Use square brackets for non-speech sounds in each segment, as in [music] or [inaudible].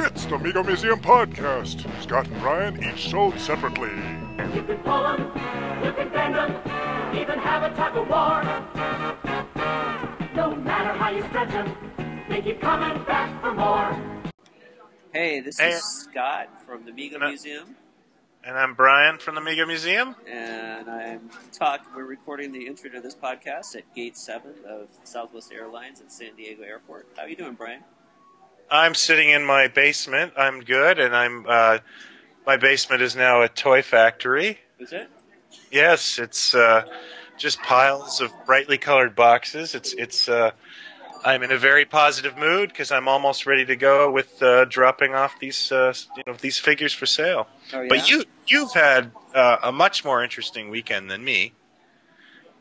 It's the Mego Museum Podcast. Scott and Ryan each sold separately. You can pull 'em, you can bend 'em, even have a tug of war. No matter how you stretch 'em, they keep coming back for more. Hey, this Hey. is Scott from the Mego And Museum, And I'm Brian from the Mego Museum. and I'm talk. We're recording the intro to this podcast at Gate Seven of Southwest Airlines at San Diego Airport. How are you doing, Brian? I'm sitting in my basement. I'm good, and I'm. Uh, my basement is now a toy factory. Is it? Yes, it's uh, just piles of brightly colored boxes. It's it's. Uh, I'm in a very positive mood because I'm almost ready to go with uh, dropping off these uh, you know these figures for sale. Oh yeah. But you you've had uh, a much more interesting weekend than me.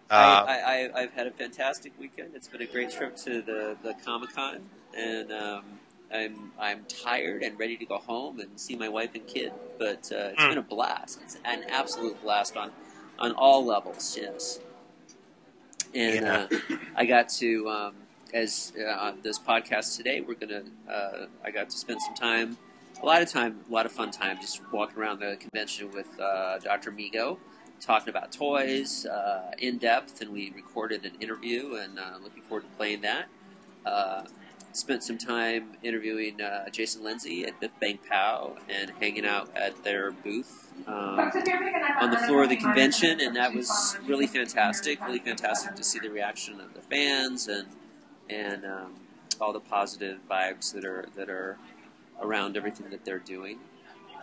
Uh, I, I, I've had a fantastic weekend. It's been a great trip to the, the Comic Con, and um, I'm I'm tired and ready to go home and see my wife and kid. But uh, it's Mm. been a blast. It's an absolute blast on on all levels. Yes. And Yeah. uh, I got to um, as uh, on this podcast today. We're gonna. Uh, I got to spend some time. A lot of time, a lot of fun time, just walking around the convention with uh, Dr. Mego talking about toys uh, in depth, and we recorded an interview, and uh, looking forward to playing that. Spent some time interviewing uh, Jason Lenzi at the Bang Pow and hanging out at their booth um, on the floor of the convention, and that was really fantastic. Really fantastic to see the reaction of the fans and and um, all the positive vibes that are that are around everything that they're doing.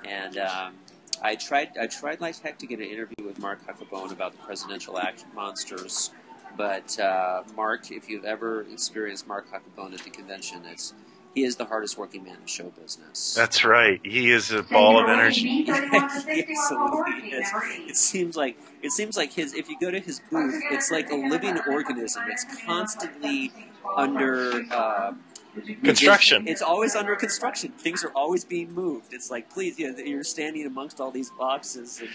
And um, I tried I tried like heck to get an interview with Mark Huckabone about the presidential act monsters, but uh, Mark, if you've ever experienced Mark Huckabone at the convention, it's he is the hardest working man in show business. that's right. He is a ball of energy. Absolutely [laughs] is. It seems like it seems like his. If you go to his booth, it's like a living organism. It's constantly under uh, Construction. It's, it's always under construction. Things are always being moved. It's like, please, you know, you're standing amongst all these boxes and,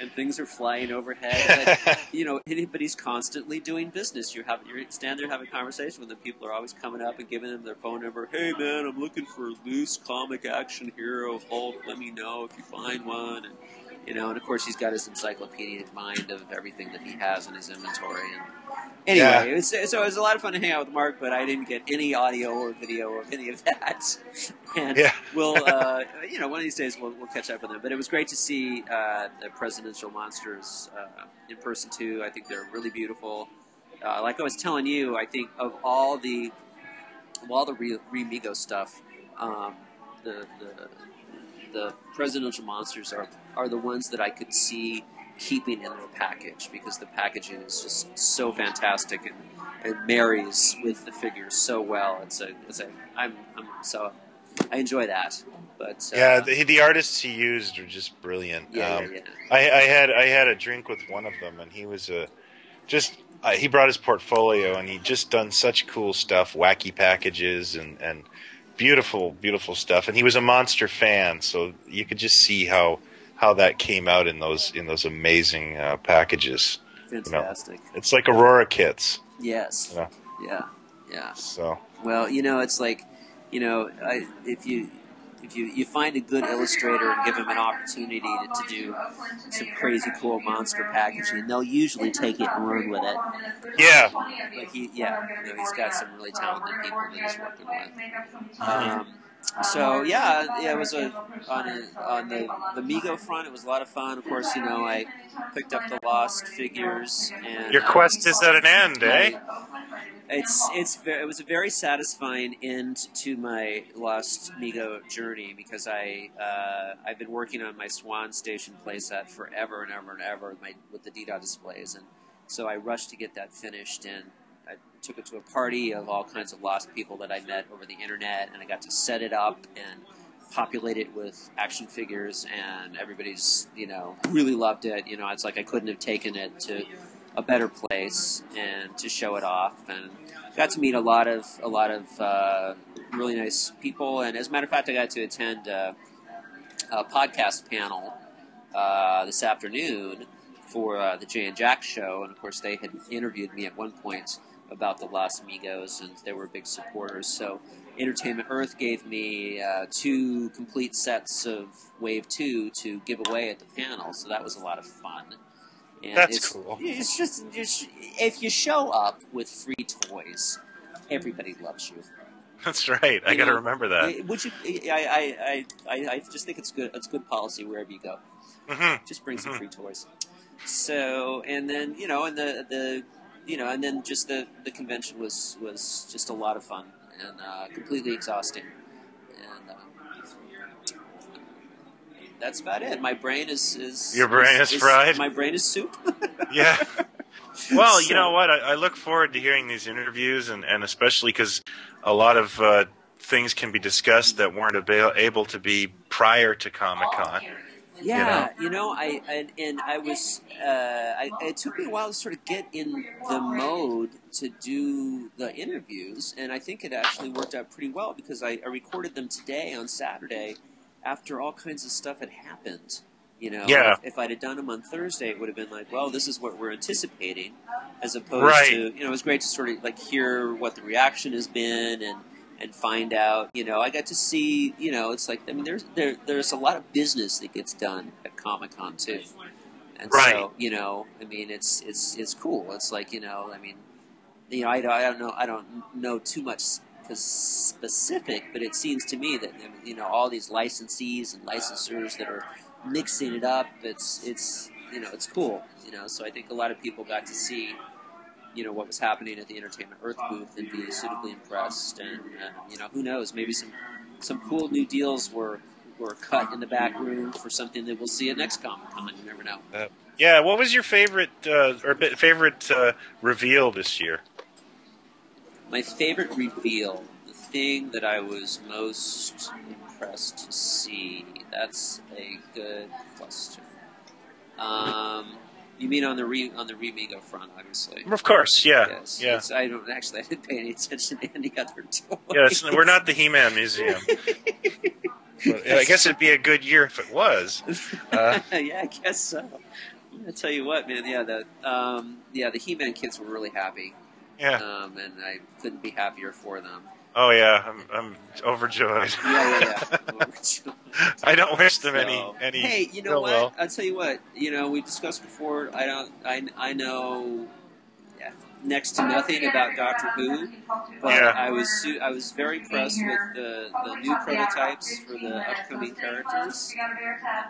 and things are flying overhead. [laughs] But, you know, anybody's constantly doing business. You have you stand there having a conversation with them. People are always coming up and giving them their phone number. Hey, man, I'm looking for a loose comic action hero Hulk. Let me know if you find one. And, you know, and of course he's got his encyclopedic mind of everything that he has in his inventory. And anyway, Yeah. it was, so it was a lot of fun to hang out with Mark, but I didn't get any audio or video of any of that. [laughs] And Yeah. we'll, [laughs] uh, you know, one of these days we'll, we'll catch up with them. But it was great to see uh, the presidential monsters uh, in person too. I think they're really beautiful. Uh, like I was telling you, I think of all the of all the Re- Remego stuff, um, the, the the presidential monsters are are the ones that I could see keeping in their package because the packaging is just so fantastic and, and marries with the figures so well. It's a it's a I'm, I'm so I enjoy that. But uh, Yeah, the, the artists he used are just brilliant. yeah, Um, yeah, yeah. I, I had I had a drink with one of them, and he was a just uh, he brought his portfolio, and he just done such cool stuff, wacky packages, and and beautiful beautiful stuff. And he was a monster fan, so you could just see how how that came out in those in those amazing uh, packages. fantastic. It's like Aurora kits. Yes. Yeah. Yeah. Yeah. So Well, you know, it's like, you know, I, if you if you, you find a good illustrator and give him an opportunity to, to do some crazy cool monster packaging, they'll usually take it and run with it. yeah, But he, yeah, you know, he's got some really talented people that he's working with. Um, so yeah, yeah, it was a on a, on the the Mego front. It was a lot of fun. Of course, you know, I picked up the Lost figures and your um, quest is at an end, eh? it's it's it was a very satisfying end to my Lost Mego journey because I uh, I've been working on my Swan Station playset forever and ever and ever with, my, with the DDOT displays, and so I rushed to get that finished and. Took it to a party of all kinds of lost people that I met over the internet, and I got to set it up and populate it with action figures, and everybody's you know really loved it. You know, it's like I couldn't have taken it to a better place and to show it off, and got to meet a lot of a lot of uh, really nice people. And as a matter of fact, I got to attend uh, a podcast panel uh, this afternoon for uh, the Jay and Jack show, and of course they had interviewed me at one point about the Los Amigos, and they were big supporters. So Entertainment Earth gave me uh, two complete sets of Wave Two to give away at the panel, so that was a lot of fun. And That's it's, cool. It's just, just if you show up with free toys, everybody loves you. That's right. I got to remember that. Would you? I, I, I, I just think it's good. It's good policy wherever you go. hmm Just bring some Mhm. free toys. So, and then you know, and the the you know, and then just the the convention was was just a lot of fun and uh, completely exhausting. And um, that's about it. My brain is is Your brain is fried? My brain is soup. [laughs] Yeah. Well, you know what? I, I look forward to hearing these interviews, and, and especially because a lot of uh, things can be discussed that weren't aba- able to be prior to Comic Con. Yeah, you know, I and, and I was. Uh, I, it took me a while to sort of get in the mode to do the interviews, and I think it actually worked out pretty well because I, I recorded them today on Saturday, after all kinds of stuff had happened. You know, Yeah. if, if I'd have done them on Thursday, it would have been like, well, this is what we're anticipating, as opposed Right. to you know, it was great to sort of like hear what the reaction has been and and find out. You know, I got to see. You know, it's like I mean, there's there there's a lot of business that gets done at Comic Con too, and Right. so you know, I mean, it's it's it's cool. It's like you know, I mean, you know, I, don't- I don't know, I don't know too much specific, but it seems to me that you know all these licensees and licensors that are mixing it up. It's it's you know it's cool. You know, so I think a lot of people got to see you know what was happening at the Entertainment Earth booth and be suitably impressed. And uh, you know, who knows? Maybe some some cool new deals were were cut in the back room for something that we'll see at next Comic Con. You never know. Yeah, what was your favorite uh, or favorite uh, reveal this year? My favorite reveal, the thing that I was most impressed to see. That's a good question. Um, you mean on the re on the Remego front, obviously. Of course, yeah, Yes. yeah. It's- I don't actually. I didn't pay any attention to any other [laughs] toys. Yeah, we're not the He-Man Museum. [laughs] But I guess it'd be a good year if it was. [laughs] Uh, yeah, I guess so. I tell you what, man. Yeah, the um, yeah the He-Man kids were really happy, yeah. um, and I couldn't be happier for them. Oh yeah, I'm, I'm overjoyed. Yeah, yeah, yeah. [laughs] I don't wish them any So, any. Hey, you know what? will. I'll tell you what. You know, we discussed before. I don't. I I know next to nothing about Doctor Who, but Yeah. I was su- I was very impressed with the, the new prototypes for the upcoming characters,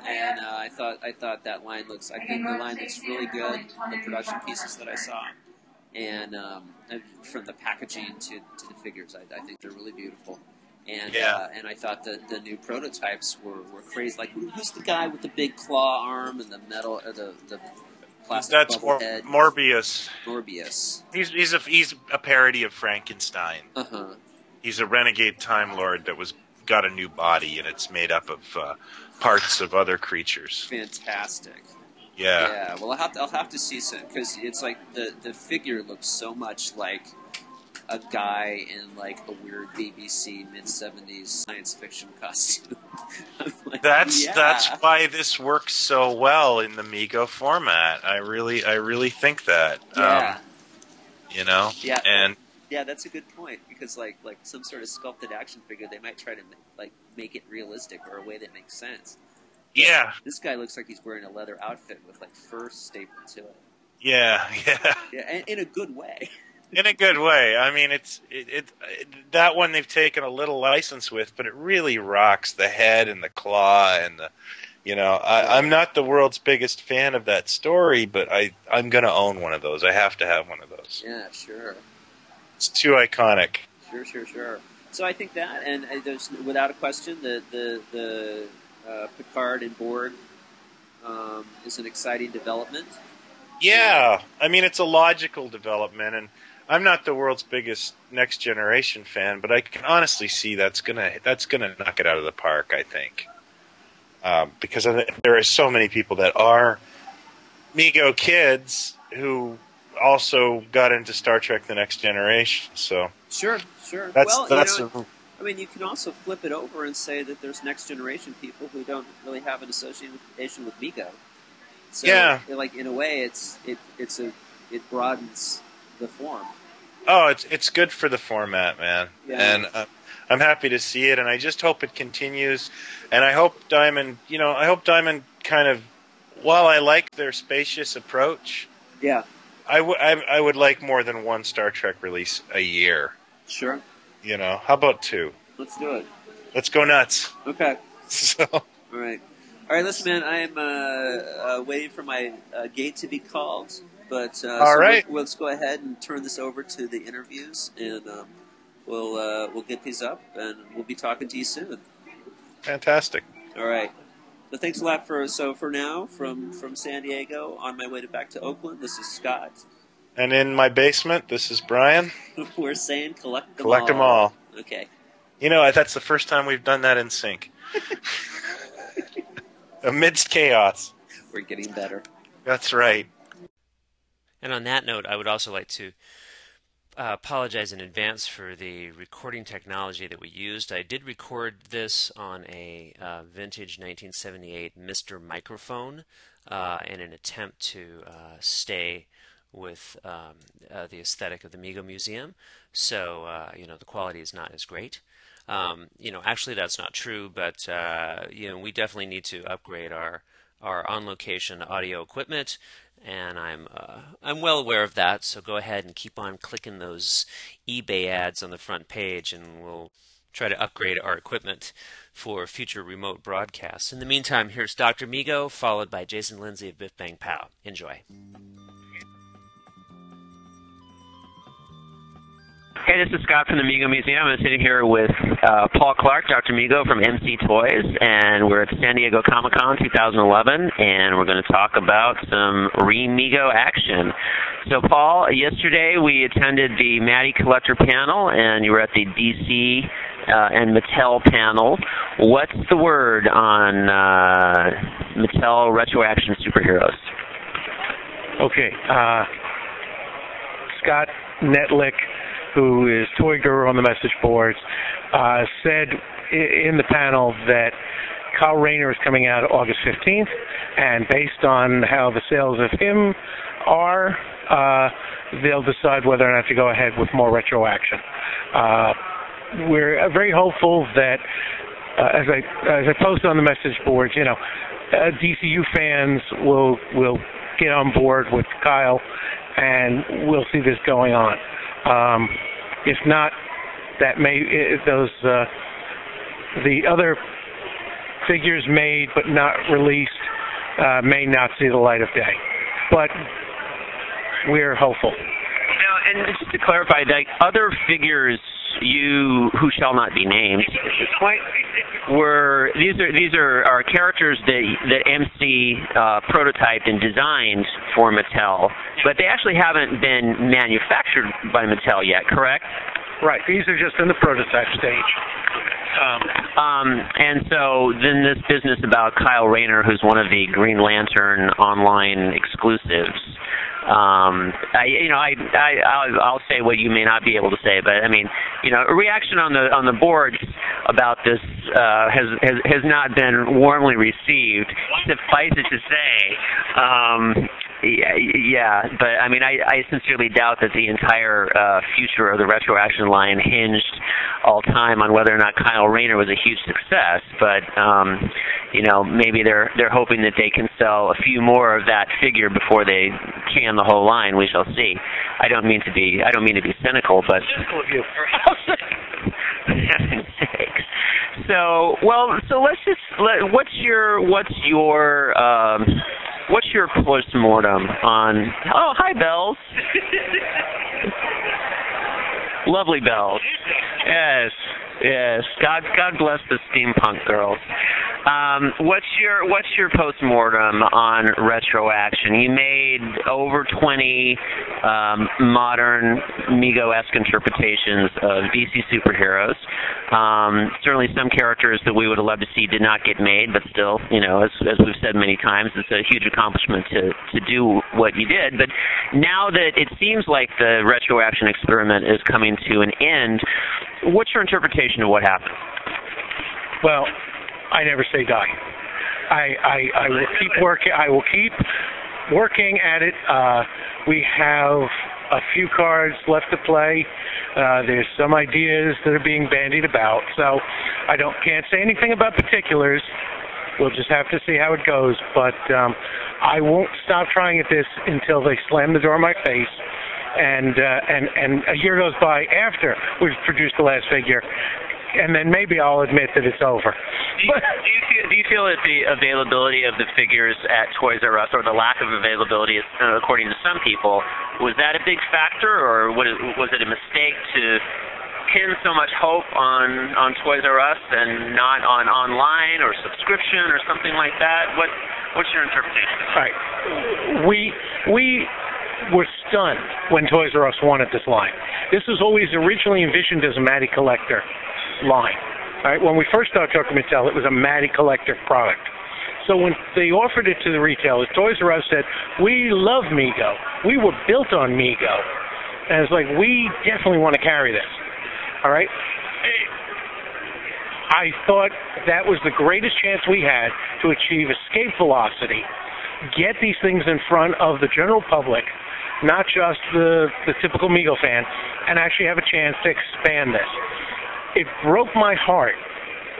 and uh, I thought I thought that line looks. I think the line looks really good. The production pieces that I saw. And, um, and from the packaging to, to the figures, I, I think they're really beautiful. And Yeah. uh, and I thought that the new prototypes were, were crazy. Like who's the guy with the big claw arm and the metal, or the the plastic That's Mor- head? Morbius. Morbius. He's he's a he's a parody of Frankenstein. Uh huh. He's a renegade time lord that was got a new body and it's made up of uh, parts of other creatures. Fantastic. Yeah. Yeah. Well, I'll have to, I'll have to see some because it's like the the figure looks so much like a guy in like a weird BBC mid seventies science fiction [laughs] costume. Like, [laughs] That's yeah. that's why this works so well in the Mego format. I really I really think that. yeah. Um, you know. Yeah. And Yeah, that's a good point because like like some sort of sculpted action figure, they might try to like make it realistic or a way that makes sense. Yeah, This guy looks like he's wearing a leather outfit with like fur stapled to it. yeah, [laughs] yeah. Yeah, and, in a good way. [laughs] in a good way. I mean, it's it, it, it that one they've taken a little license with, but it really rocks the head and the claw and the. You know, I, I'm not the world's biggest fan of that story, but I I'm gonna own one of those. I have to have one of those. Yeah, sure, It's too iconic. sure, sure, sure. So I think that, and there's without a question, the the the uh, Picard and Borg um, is an exciting development. Yeah, I mean it's a logical development, and I'm not the world's biggest next generation fan, but I can honestly see that's gonna that's gonna knock it out of the park. I think um, because there are so many people that are Mego kids who also got into Star Trek: The Next Generation. So Sure, sure. that's well, that's you know, a, I mean, you can also flip it over and say that there's next generation people who don't really have an association with Mego. So, Yeah. like in a way, it's it it's a it broadens the form. oh, it's it's good for the format, man. Yeah. And uh, I'm happy to see it, and I just hope it continues. And I hope Diamond, you know, I hope Diamond kind of, while I like their spacious approach, Yeah, I, w- I, I would like more than one Star Trek release a year. sure. You know, how about two? Let's do it. Let's go nuts. [laughs] Okay. So, All right. All right, listen, man. I am uh, uh, waiting for my uh, gate to be called, but uh, All so right. We'll, let's go ahead and turn this over to the interviews, and um, we'll uh, we'll get these up, and we'll be talking to you soon. fantastic. All right. So thanks a lot for so for now from from San Diego on my way to back to Oakland. This is Scott. And in my basement, this is Brian. [laughs] We're saying collect them all. Collect all. them all. Okay. You know, that's the first time we've done that in sync. [laughs] Amidst chaos. We're getting better. That's right. And on that note, I would also like to uh, apologize in advance for the recording technology that we used. I did record this on a uh, vintage 1978 Mr. microphone uh, in an attempt to uh, stay with um, uh, the aesthetic of the Mego Museum. So, uh, you know, the quality is not as great. Um, you know, actually, that's not true, but uh, you know, we definitely need to upgrade our our on location audio equipment, and I'm uh, I'm well aware of that. So go ahead and keep on clicking those eBay ads on the front page, and we'll try to upgrade our equipment for future remote broadcasts. In the meantime, here's Dr. Mego, followed by Jason Lenzi of Biff Bang Pow. Enjoy. Hey, this is Scott from the Mego Museum. I'm sitting here with uh, Paul Clark, Dr. Mego from EMCE Toys, and we're at San Diego Comic Con 2011, and we're going to talk about some re-Mego action. So, Paul, yesterday we attended the Matty Collector panel, and you were at the DC uh, and Mattel panel. What's the word on uh, Mattel Retro Action Superheroes? Okay. Uh, Scott Neitlich, who is Toy Guru on the message boards, uh, said in the panel that Kyle Rayner is coming out August 15th, and based on how the sales of him are, uh, they'll decide whether or not to go ahead with more retro action. Uh, we're uh, very hopeful that, uh, as I as I post on the message boards, you know, uh, DCU fans will will get on board with Kyle, and we'll see this going on. Um, if not, that may those uh, the other figures made but not released uh, may not see the light of day, but we're hopeful. Now, and just to clarify, like other figures you who shall not be named were these are these are, are characters that that EMCE uh, prototyped and designed for Mattel, but they actually haven't been manufactured by Mattel yet, correct? Right. These are just in the prototype stage. Um, Um, and so then this business about Kyle Rayner, who's one of the Green Lantern online exclusives. Um, I, you know, I, I, I'll, I'll say what you may not be able to say, but I mean, you know, a reaction on the on the boards about this uh, has, has has not been warmly received. Suffice it to say, um, yeah, yeah, but I mean, I, I sincerely doubt that the entire uh, future of the retro action line hinged all time on whether or not Kyle Rayner was a huge success. But um, you know, maybe they're they're hoping that they can sell a few more of that figure before they can the whole line. We shall see. I don't mean to be I don't mean to be cynical, but cynical of you. [laughs] So, well, so let's just let, what's your what's your um what's your postmortem on Oh, hi Bells. [laughs] Lovely Bells. Yes. Yes. God God bless the steampunk girls. Um, what's your what's your postmortem on retro action? You made over twenty um, modern Mego-esque interpretations of DC superheroes. Um, certainly, some characters that we would have loved to see did not get made, but still, you know, as, as we've said many times, it's a huge accomplishment to to do what you did. But now that it seems like the retro action experiment is coming to an end, what's your interpretation of what happened? Well, I never say die. I I, I will keep working. I will keep working at it. Uh, we have a few cards left to play. Uh, there's some ideas that are being bandied about, so I don't can't say anything about particulars. We'll just have to see how it goes. But um, I won't stop trying at this until they slam the door in my face. And uh, and and a year goes by after we've produced the last figure, and then maybe I'll admit that it's over. Do you, do you feel do you feel that the availability of the figures at Toys R Us, or the lack of availability, uh, according to some people, was that a big factor, or was it, a mistake to pin so much hope on on Toys R Us and not on online or subscription or something like that? What what's your interpretation? All right. We we were stunned when Toys R Us wanted this line. This was always originally envisioned as a Matty Collector line. All right. When we first started talking Mattel, it was a Matty Collector product. So when they offered it to the retailers, Toys R Us said, "We love Mego. We were built on Mego," and it's like we definitely want to carry this. All right. Eh, I thought that was the greatest chance we had to achieve escape velocity, get these things in front of the general public, not just the, the typical Mego fan, and actually have a chance to expand this. It broke my heart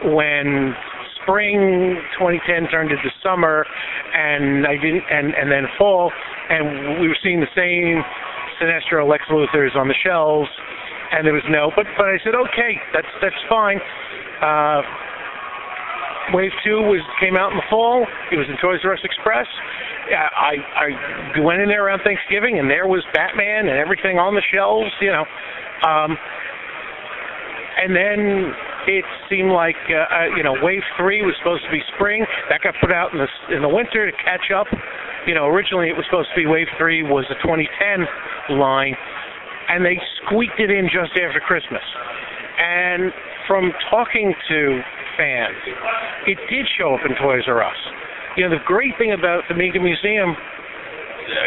when spring 2010 turned into summer, and I didn't, and and then fall, and we were seeing the same Sinestro Lex Luthors on the shelves, and there was no. But but I said, okay, that's that's fine. Uh, Wave two was came out in the fall. It was in Toys R Us Express. I I went in there around Thanksgiving, and there was Batman and everything on the shelves. You know, um, and then it seemed like uh, uh, you know Wave three was supposed to be spring. That got put out in the in the winter to catch up. You know, originally it was supposed to be Wave three was the 2010 line, and they squeaked it in just after Christmas. And from talking to fans, it did show up in Toys R Us. You know, the great thing about the Mego Museum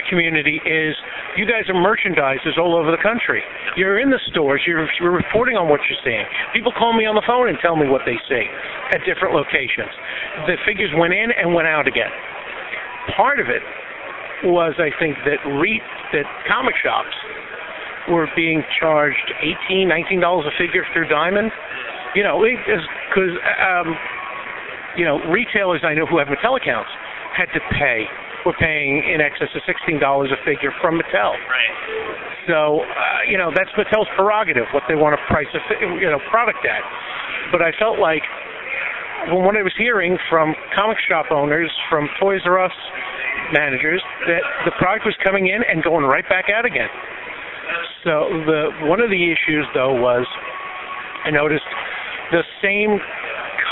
community is you guys are merchandisers all over the country. You're in the stores, you're, you're reporting on what you're seeing. People call me on the phone and tell me what they see at different locations. The figures went in and went out again. Part of it was, I think, that re- that comic shops were being charged eighteen, nineteen dollars a figure through Diamond. You know, because um, you know retailers I know who have Mattel accounts had to pay were paying in excess of sixteen dollars a figure from Mattel. Right. So uh, you know that's Mattel's prerogative what they want to price a you know product at. But I felt like from what I was hearing from comic shop owners, from Toys R Us managers, that the product was coming in and going right back out again. So the one of the issues though was I noticed the same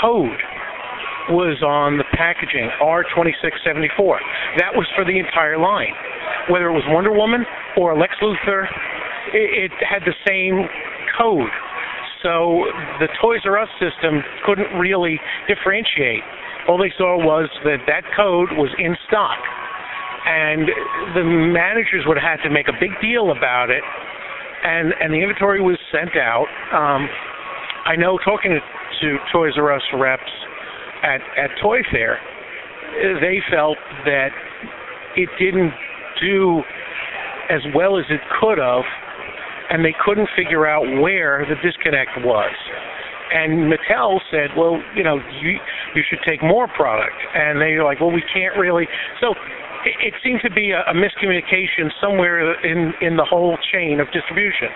code was on the packaging R2674. That was for the entire line. Whether it was Wonder Woman or Lex Luthor, it, it had the same code. So the Toys R Us system couldn't really differentiate. All they saw was that that code was in stock. And the managers would have had to make a big deal about it, and and the inventory was sent out. Um, I know talking to, to Toys R Us reps at at Toy Fair, they felt that it didn't do as well as it could have, and they couldn't figure out where the disconnect was. And Mattel said, "Well, you know, you you should take more product." And they were like, "Well, we can't really." So it, it seemed to be a, a miscommunication somewhere in in the whole chain of distribution.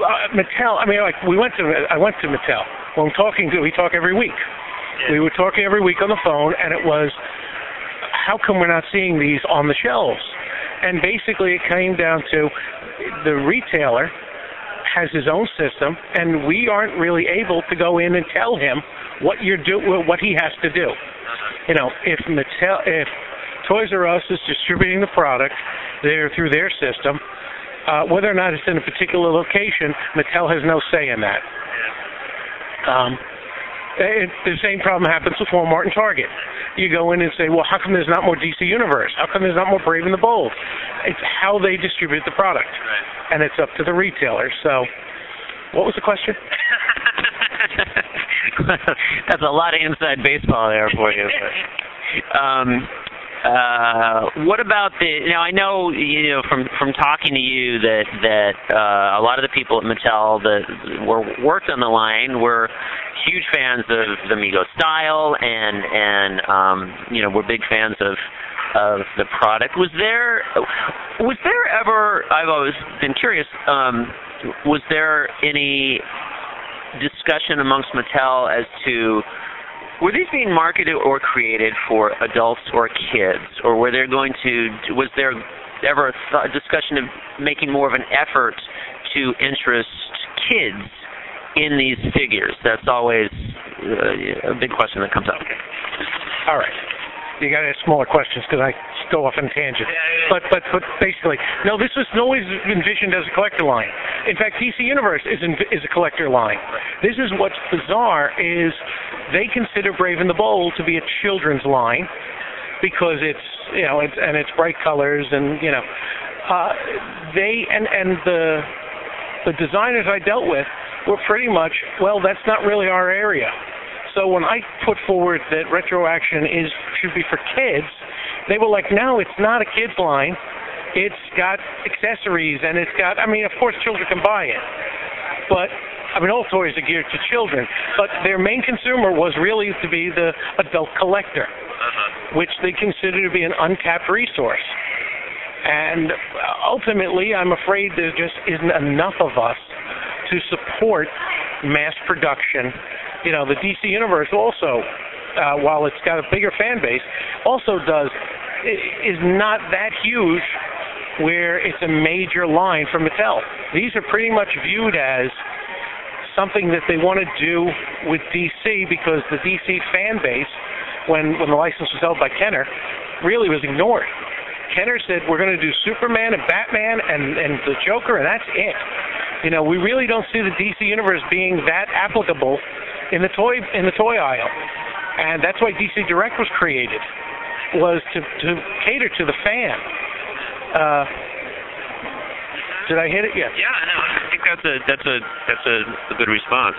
Uh, Mattel, I mean, like we went to I went to Mattel. When I'm talking to, we talk every week. We were talking every week on the phone, and it was, how come we're not seeing these on the shelves? And basically, it came down to the retailer has his own system, and we aren't really able to go in and tell him what you're do what he has to do. You know, if Mattel, if Toys R Us is distributing the product there through their system, uh, whether or not it's in a particular location, Mattel has no say in that. Um, it, the same problem happens with Walmart and Target. You go in and say, well, how come there's not more DC Universe? How come there's not more Brave and the Bold? It's how they distribute the product, Right. and it's up to the retailer. So, what was the question? [laughs] That's a lot of inside baseball there for you. But, um, uh, what about the? Now I know you know from from talking to you that that uh, a lot of the people at Mattel that were worked on the line were huge fans of the Mego style and and um, you know were big fans of of the product. Was there was there ever? I've always been curious. Um, was there any discussion amongst Mattel as to were these being marketed or created for adults or kids, or were there going to was there ever a th- discussion of making more of an effort to interest kids in these figures? That's always uh, a big question that comes up. All right. You got ask smaller questions because I go off on tangent. But but but basically, no. This was always envisioned as a collector line. In fact, DC Universe is in, is a collector line. This is what's bizarre is they consider Brave and the Bold to be a children's line because it's you know it's and it's bright colors and you know uh, they and and the the designers I dealt with were pretty much well that's not really our area. So when I put forward that retro action is should be for kids, they were like, no, it's not a kids line. It's got accessories and it's got. I mean, of course, children can buy it, but I mean, all toys are geared to children. But their main consumer was really to be the adult collector, uh-huh. which they consider to be an uncapped resource. And uh, ultimately, I'm afraid there just isn't enough of us to support mass production you know, the DC Universe also, uh, while it's got a bigger fan base, also does is not that huge where it's a major line from Mattel. These are pretty much viewed as something that they want to do with DC because the DC fan base, when when the license was held by Kenner, really was ignored. Kenner said we're going to do Superman and Batman and and the Joker and that's it. You know, we really don't see the DC universe being that applicable in the toy in the toy aisle, and that's why DC Direct was created, was to to cater to the fan. Uh, did I hit it? Yes. Yeah, no, I think that's a that's a that's a, a good response.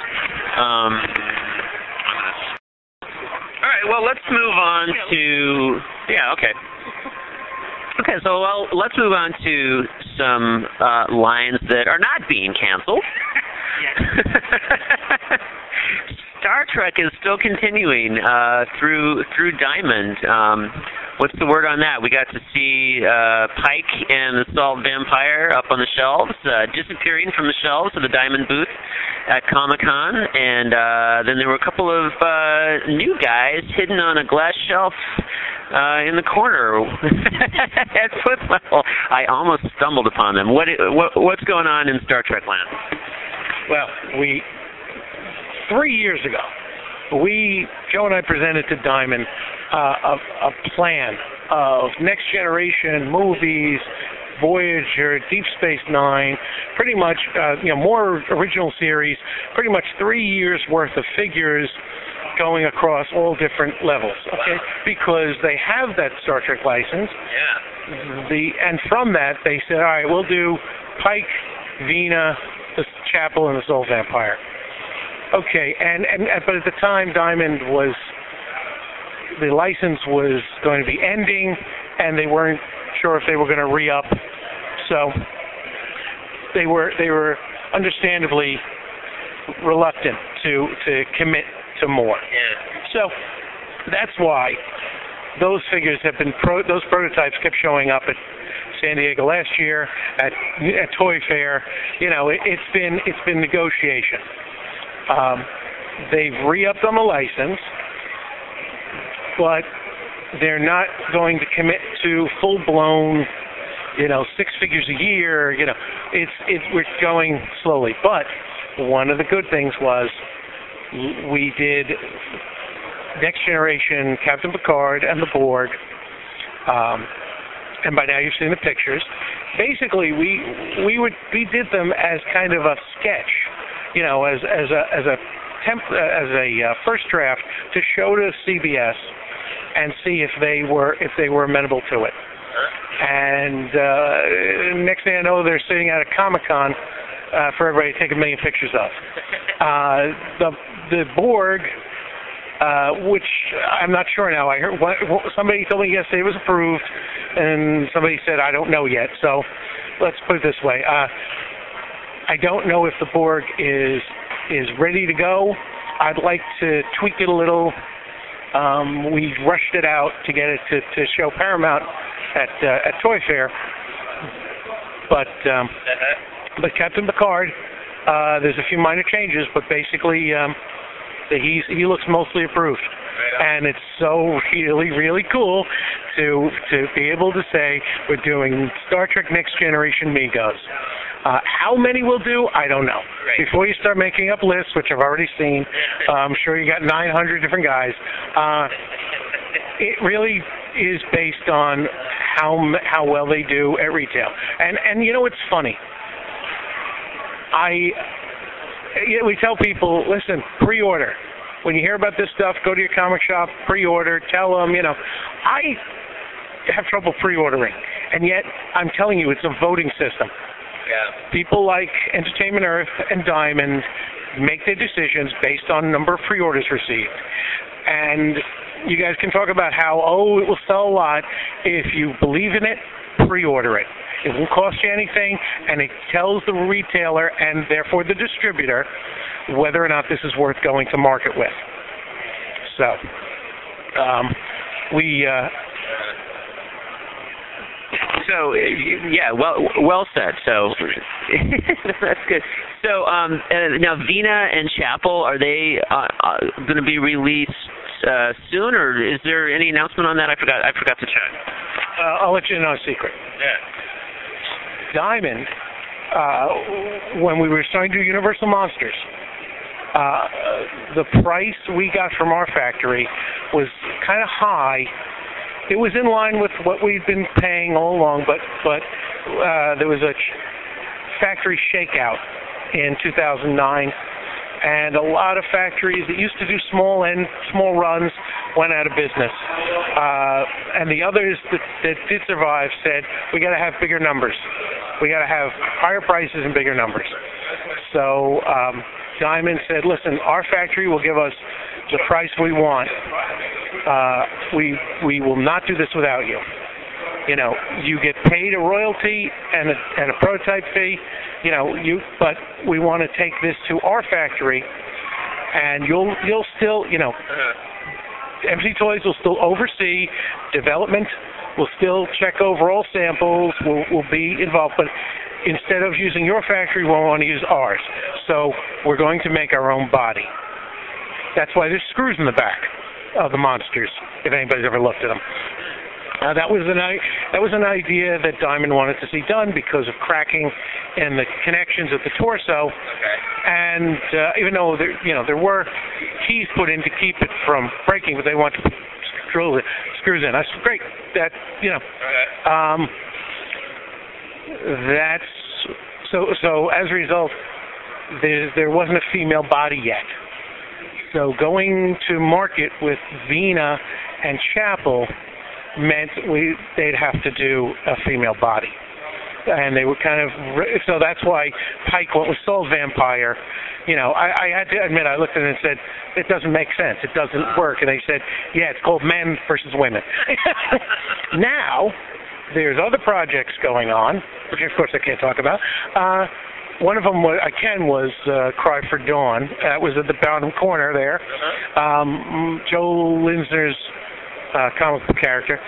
Um, all right, well, let's move on to yeah, okay. Okay, so well, let's move on to some uh, lines that are not being canceled. [laughs] [laughs] Star Trek is still continuing uh, through through Diamond. Um, what's the word on that? We got to see uh, Pike and the Salt Vampire up on the shelves, uh, disappearing from the shelves of the Diamond booth at Comic Con, and uh, then there were a couple of uh, new guys hidden on a glass shelf uh, in the corner [laughs] at foot level. I almost stumbled upon them. What, what what's going on in Star Trek land? Well, we three years ago, we Joe and I presented to Diamond uh, a, a plan of next generation movies, Voyager, Deep Space Nine, pretty much uh, you know more original series, pretty much three years worth of figures going across all different levels. Okay, because they have that Star Trek license. Yeah. The and from that they said, all right, we'll do Pike, Vina, the Chapel, and the Salt Vampire. Okay, and, and but at the time, Diamond was the license was going to be ending, and they weren't sure if they were going to re up. So they were they were understandably reluctant to to commit to more. Yeah. So that's why those figures have been pro, those prototypes kept showing up at San Diego last year at at Toy Fair. You know, it, it's been it's been negotiation. Um, they've re-upped on the license, but they're not going to commit to full-blown, you know, six figures a year. You know, it's we're going slowly. But one of the good things was we did next generation Captain Picard and the Borg. Um, and by now you've seen the pictures. Basically, we we would we did them as kind of a sketch you know, as as a as a temp as a uh, first draft to show to CBS and see if they were if they were amenable to it. And uh, next thing I know, they're sitting at a Comic Con uh, for everybody to take a million pictures of. [laughs] Uh, the the Borg uh, which I'm not sure now. I heard one, somebody told me yesterday it was approved, and somebody said I don't know yet. So let's put it this way: uh, I don't know if the Borg is is ready to go. I'd like to tweak it a little. Um, we rushed it out to get it to, to show Paramount at uh, at Toy Fair, but um, but Captain Picard, uh, there's a few minor changes, but basically um, he's he looks mostly approved, and it's so really really cool to to be able to say we're doing Star Trek Next Generation Megos. Uh, how many will do? I don't know. Before you start making up lists, which I've already seen, uh, I'm sure you got 900 different guys. Uh, it really is based on how how well they do at retail. And and you know it's funny. I you know, we tell people, listen, pre-order. When you hear about this stuff, go to your comic shop, pre-order. Tell them, you know, I have trouble pre-ordering, and yet I'm telling you, it's a voting system. Yeah. People like Entertainment Earth and Diamond make their decisions based on number of pre-orders received. And you guys can talk about how, oh, it will sell a lot. If you believe in it, pre-order it. It won't cost you anything, and it tells the retailer and therefore the distributor whether or not this is worth going to market with. So, um, we uh, So uh, yeah, well well said. So [laughs] that's good. So um, uh, now Vina and Chapel are they uh, uh, going to be released uh, soon, or is there any announcement on that? I forgot. I forgot to check. uh, I'll let you know a secret. Yeah. Diamond, uh, when we were starting to Universal Monsters, uh, the price we got from our factory was kind of high. It was in line with what we'd been paying all along, but but uh, there was a ch- factory shakeout in 2009, and a lot of factories that used to do small end small runs went out of business. Uh, and the others that, that did survive said, we got to have bigger numbers. We got to have higher prices and bigger numbers. So um, Diamond said, listen, our factory will give us the price we want. Uh, we we will not do this without you. You know, you get paid a royalty and a, and a prototype fee. You know, you but we want to take this to our factory, and you'll you'll still you know uh-huh. EMCE Toys will still oversee development, will still check over all samples, will, will be involved, but instead of using your factory, we want to use ours. So we're going to make our own body. That's why there's screws in the back of the monsters, if anybody's ever looked at them. Uh, that was an that was an idea that Diamond wanted to see done because of cracking and the connections at the torso. Okay. And uh, even though there you know there were keys put in to keep it from breaking, but they want to put screws screws in. That's great. That you know Okay. um, that's so so as a result there there wasn't a female body yet so going to market with Vina and Chapel meant we they'd have to do a female body and they were kind of so that's why Pike went with Salt Vampire. You know, I, I had to admit I looked at it and said it doesn't make sense. It doesn't work. And they said, yeah, it's called men versus women. [laughs] now there's other projects going on, which of course I can't talk about. Uh, one of them was, I can was uh, Cry for Dawn. That was at the bottom corner there. Um, Joe Linsner's uh, comic book character.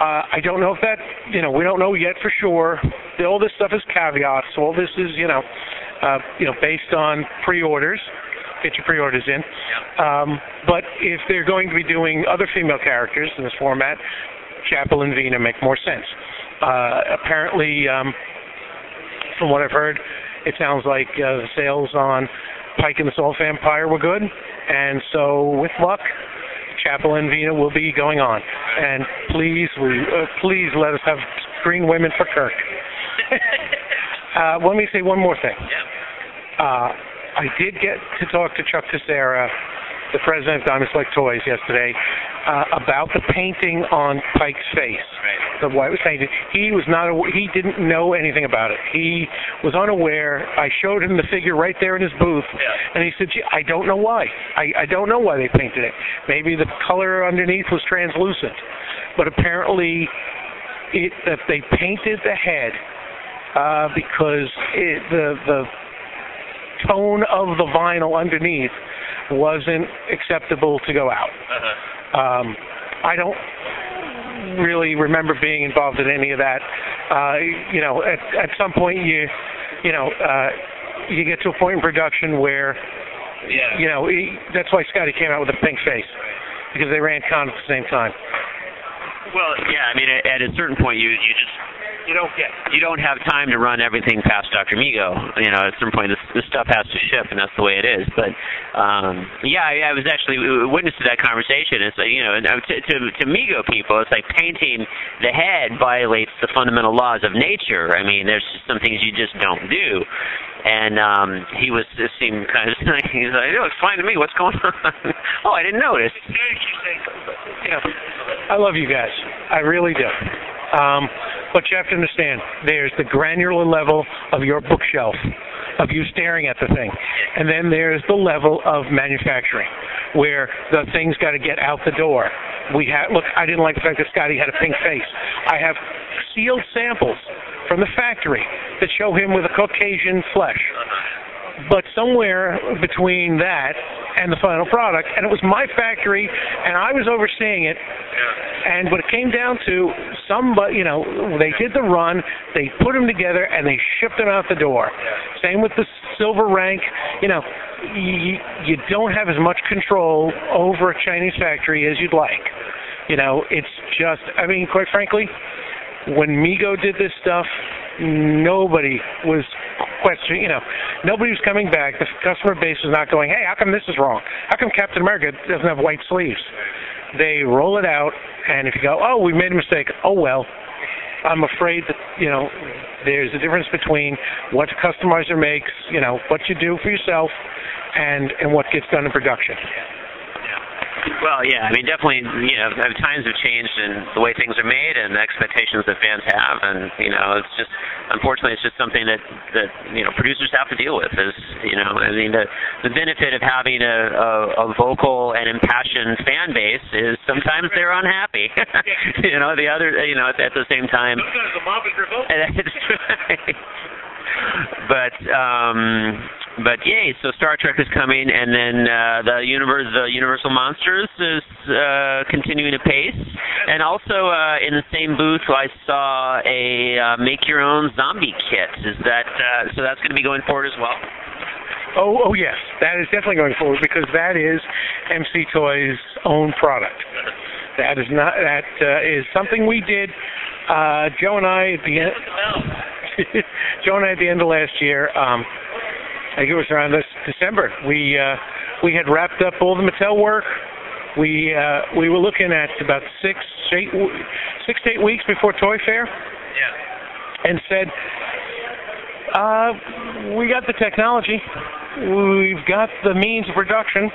Uh, I don't know if that, you know, we don't know yet for sure. All this stuff is caveats. All this is, you know, uh, you know, based on pre-orders. Get your pre-orders in. Um, but if they're going to be doing other female characters in this format, Chapel and Vina make more sense. Uh, apparently, um, from what I've heard, it sounds like uh, the sales on Pike and the Salt Vampire were good, and so with luck, Chapel and Vina will be going on. And please, we uh, please let us have green women for Kirk. [laughs] uh, let me say one more thing. Uh, I did get to talk to Chuck Terceira, the president of Diamond Select Toys, yesterday uh, about the painting on Pike's face. Right. why it was painted. He was not. aw- He didn't know anything about it. He was unaware. I showed him the figure right there in his booth, and he said, Gee, "I don't know why. I, I don't know why they painted it. Maybe the color underneath was translucent, but apparently, it that they painted the head uh, because it, the the tone of the vinyl underneath wasn't acceptable to go out. Um, I don't really remember being involved in any of that. Uh, you know, at at some point you, you know, uh, you get to a point in production where, Yeah. you know, he, that's why Scotty came out with a pink face because they ran con at the same time. Well, yeah. I mean, at, at a certain point, you you just You don't get. you don't have time to run everything past Dr. Mego. You know, at some point, this, this stuff has to ship, and that's the way it is. But um, yeah, I, I was actually witness to that conversation. It's like you know, uh, to, to to Mego people, it's like painting the head violates the fundamental laws of nature. I mean, there's just some things you just don't do. And um, he was just seemed kind of [laughs] he's like, it looks fine to me. What's going on? [laughs] oh, I didn't notice. Know, I love you guys. I really do. Um, but you have to understand, there's the granular level of your bookshelf, of you staring at the thing, and then there's the level of manufacturing, where the thing's got to get out the door. We have look. I didn't like the fact that Scotty had a pink face. I have sealed samples from the factory that show him with a Caucasian flesh but somewhere between that and the final product, and it was my factory, and I was overseeing it. And what it came down to, somebody, you know, they did the run, they put them together, and they shipped them out the door. Same with the silver rank. You know, you, you don't have as much control over a Chinese factory as you'd like. You know, it's just, I mean, quite frankly, when Mego did this stuff, nobody was questioning, you know, nobody was coming back. The customer base was not going, hey, how come this is wrong? How come Captain America doesn't have white sleeves? They roll it out, and if you go, oh, we made a mistake, oh, well, I'm afraid that, you know, there's a difference between what the customizer makes, you know, what you do for yourself, and, and what gets done in production. Well, yeah, I mean, definitely, you know, times have changed in the way things are made and the expectations that fans have, and you know, it's just, unfortunately, it's just something that that you know producers have to deal with. Is you know, I mean, the the benefit of having a a, a vocal and impassioned fan base is sometimes they're unhappy. [laughs] you know, the other, you know, at, at the same time. [laughs] That's right. But um but yay, so Star Trek is coming and then uh the universe the Universal Monsters is uh continuing to pace. And also uh in the same booth I saw a uh, make your own zombie kit. Is that uh so that's going to be going forward as well? Oh, oh yes, that is definitely going forward because that is EMCE Toys' own product. That is not that uh, is something we did. Uh, Joe and I at the end. [laughs] Joe and I at the end of last year. Um, I think it was around this December. We uh, we had wrapped up all the Mattel work. We uh, we were looking at about six eight six to eight weeks before Toy Fair. Yeah. and said, uh, we got the technology, we've got the means of production.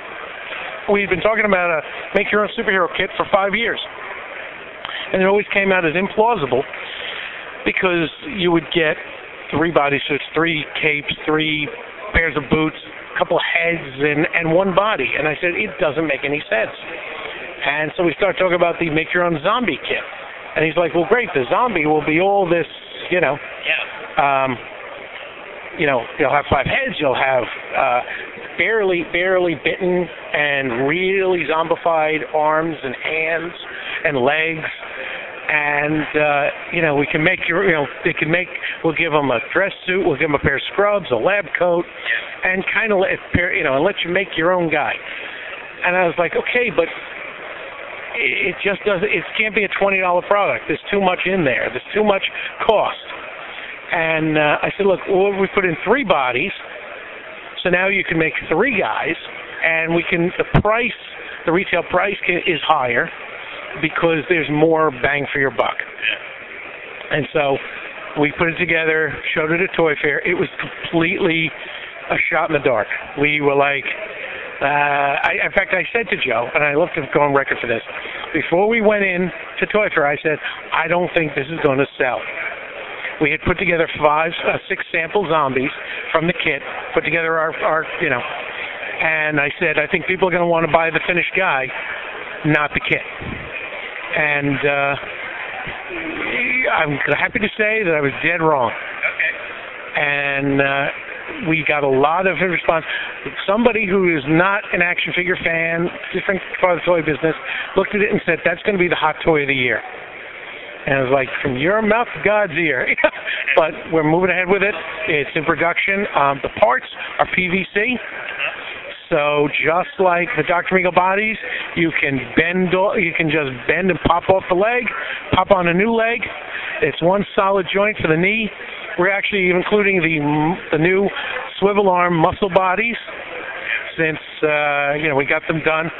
We've been talking about a make your own superhero kit for five years. And it always came out as implausible because you would get three bodysuits, three capes, three pairs of boots, a couple heads, and, and one body. And I said, it doesn't make any sense. And so we started talking about the make your own zombie kit. And he's like, well, great, the zombie will be all this, you know, Yeah. um, you know, you'll have five heads, you'll have uh, barely, barely bitten and really zombified arms and hands and legs. And uh, you know, we can make your, you know, they can make. We'll give them a dress suit, we'll give them a pair of scrubs, a lab coat, and kind of let, you know, and let you make your own guy. And I was like, okay, but it just doesn't. It can't be a twenty dollar product. There's too much in there. There's too much cost. And uh, I said, look, well, we put in three bodies, so now you can make three guys, and we can the price, the retail price can, is higher because there's more bang for your buck. And so we put it together, showed it at Toy Fair. It was completely a shot in the dark. We were like, uh, I, in fact, I said to Joe, and I love to go on record for this. before we went in to Toy Fair, I said, I don't think this is going to sell. We had put together five, uh, six sample zombies from the kit, put together our, our, you know, and I said, I think people are going to want to buy the finished guy, not the kit. And uh, I'm happy to say that I was dead wrong. Okay. And uh, we got a lot of response. Somebody who is not an action figure fan, different part of the toy business, looked at it and said, "That's going to be the hot toy of the year." And I was like, "From your mouth to God's ear." [laughs] but we're moving ahead with it. It's in production. Um, the parts are PVC. So just like the Dr. Mego bodies, you can bend, you can just bend and pop off the leg, pop on a new leg. It's one solid joint for the knee. We're actually including the the new swivel arm muscle bodies, since uh, you know we got them done.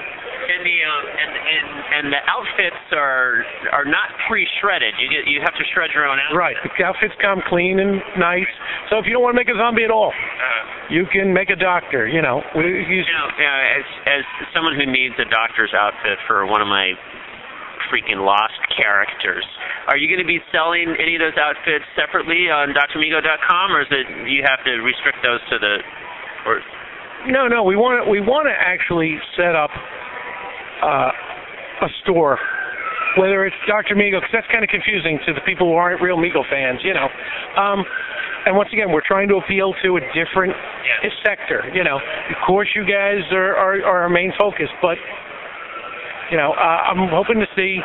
And the um, and, and and the outfits are are not pre-shredded. You get you have to shred your own outfit. Right. The outfits come clean and nice. So if you don't want to make a zombie at all, Uh, you can make a doctor. You know, we you know, you as as someone who needs a doctor's outfit for one of my freaking lost characters, are you going to be selling any of those outfits separately on drmego.com, or is it you have to restrict those to the or No, no, we want to we want to actually set up uh, a store, whether it's Dr. Mego, because that's kind of confusing to the people who aren't real Mego fans, you know. Um, and once again, we're trying to appeal to a different Yeah. sector. You know, of course, you guys are, are, are our main focus, but you know, uh, I'm hoping to see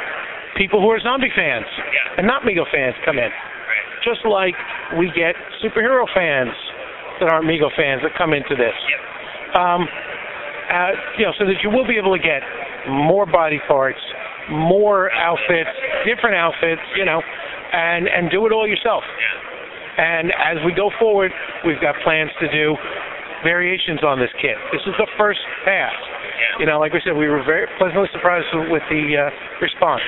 people who are zombie fans Yeah. and not Mego fans come in right? just like we get superhero fans that aren't Mego fans that come into this. Yep. Um, uh, you know, so that you will be able to get more body parts, more outfits, different outfits, you know, and and do it all yourself. And as we go forward, we've got plans to do variations on this kit. This is the first pass. You know, like we said, we were very pleasantly surprised with the uh, response.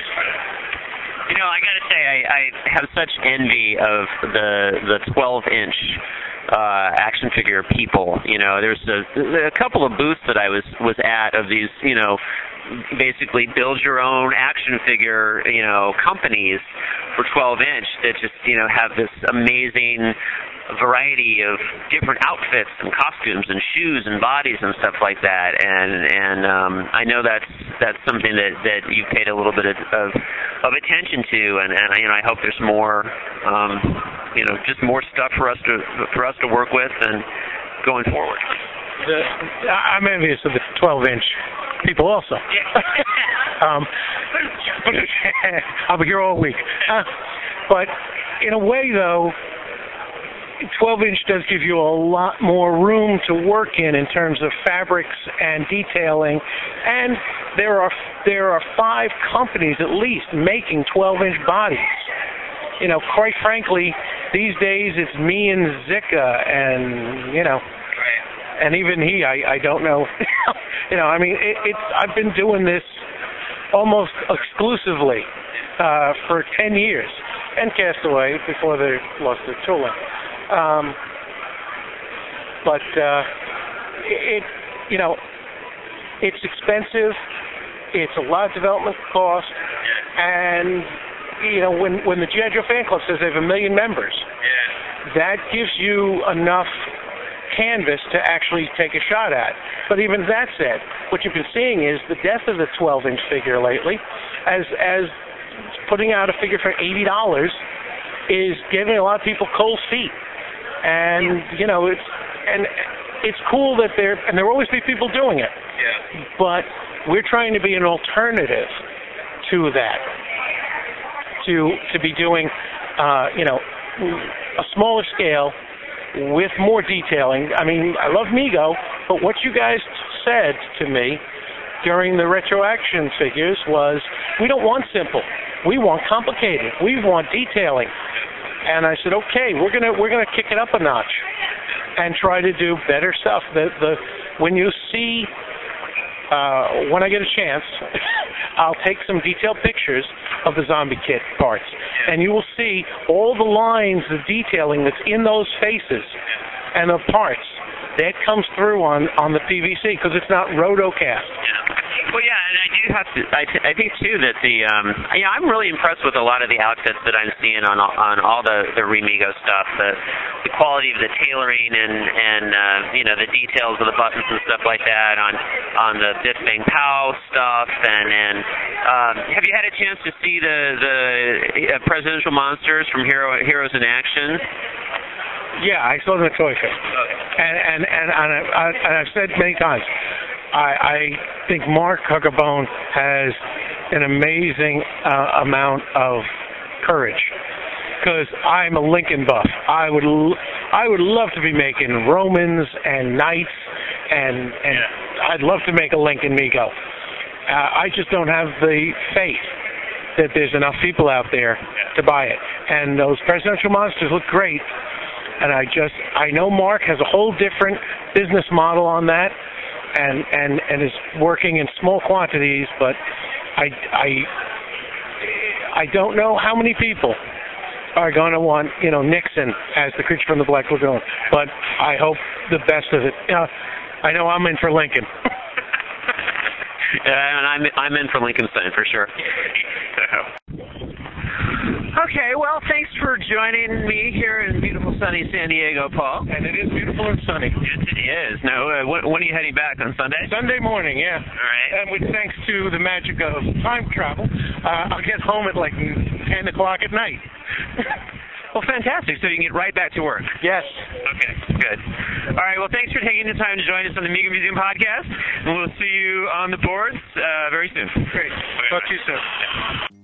You know, I got to say, I, I have such envy of the the 12 inch uh, action figure people. You know, there's a, a couple of booths that I was was at of these, you know, basically build your own action figure, you know, companies for 12 inch that just you know have this amazing variety of different outfits and costumes and shoes and bodies and stuff like that. And and um I know that's that's something that that you've paid a little bit of of, of attention to. And and you know I hope there's more um you know just more stuff for us to for us to work with and going forward. The, I'm envious of the 12 inch people also. [laughs] um, I'll be here all week. Uh, but in a way, though, 12 inch does give you a lot more room to work in in terms of fabrics and detailing, and there are there are five companies at least making 12 inch bodies. You know, quite frankly, these days it's me and Zika, and you know, and even he, I, I don't know. [laughs] you know, I mean, it, it's I've been doing this almost exclusively uh, for ten years, and Castaway before they lost their tooling. Um, but uh, it, you know, it's expensive. It's a lot of development cost, and you know, when when the GI Joe fan club says they have a million members, yeah that gives you enough canvas to actually take a shot at. But even that said, what you've been seeing is the death of the 12-inch figure lately, as as putting out a figure for eighty dollars is giving a lot of people cold feet. And you know, it's and it's cool that there and there will always be people doing it, yeah but we're trying to be an alternative to that. To to be doing, uh, you know, a smaller scale with more detailing. I mean, I love Mego, but what you guys said to me during the retro action figures was, we don't want simple. We want complicated. We want detailing. And I said, okay, we're gonna we're gonna kick it up a notch and try to do better stuff. The the when you see uh, when I get a chance, [laughs] I'll take some detailed pictures of the zombie kit parts, and you will see all the lines of detailing that's in those faces and the parts. That comes through on on the PVC because it's not rotocast. Yeah. Well, yeah, and do have to. I, th- I think too that the um, yeah, I'm really impressed with a lot of the outfits that I'm seeing on all- on all the the Remego stuff. The the quality of the tailoring and and uh, you know the details of the buttons and stuff like that on on the Biff Bang Pow stuff. And and um, have you had a chance to see the the uh, presidential monsters from Hero Heroes in Action? Yeah, I saw them at Toy Fair, and and and, and, I, I, and I've said many times, I, I think Mark Huckabone has an amazing uh, amount of courage because I'm a Lincoln buff. I would l- I would love to be making Romans and knights, and and I'd love to make a Lincoln Mego. Uh, I just don't have the faith that there's enough people out there to buy it. And those presidential monsters look great. And I just I know Mark has a whole different business model on that, and and and is working in small quantities. But I I I don't know how many people are going to want you know Nixon as the creature from the Black Lagoon. But I hope the best of it. Uh, I know I'm in for Lincoln. [laughs] And I'm I'm in for Lincolnstein for sure. [laughs] Okay, well, thanks for joining me here in beautiful sunny San Diego, Paul. and it is beautiful and sunny. Yes, it is. Now, uh, when, when are you heading back on Sunday? Sunday morning, yeah. All right. And with thanks to the magic of time travel, uh, I'll get home at like 10 o'clock at night. [laughs] Well, fantastic. So you can get right back to work. yes. Okay, good. All right. Well, thanks for taking the time to join us on the Mego Museum podcast, and we'll see you on the boards uh, very soon. Great. Talk to you soon.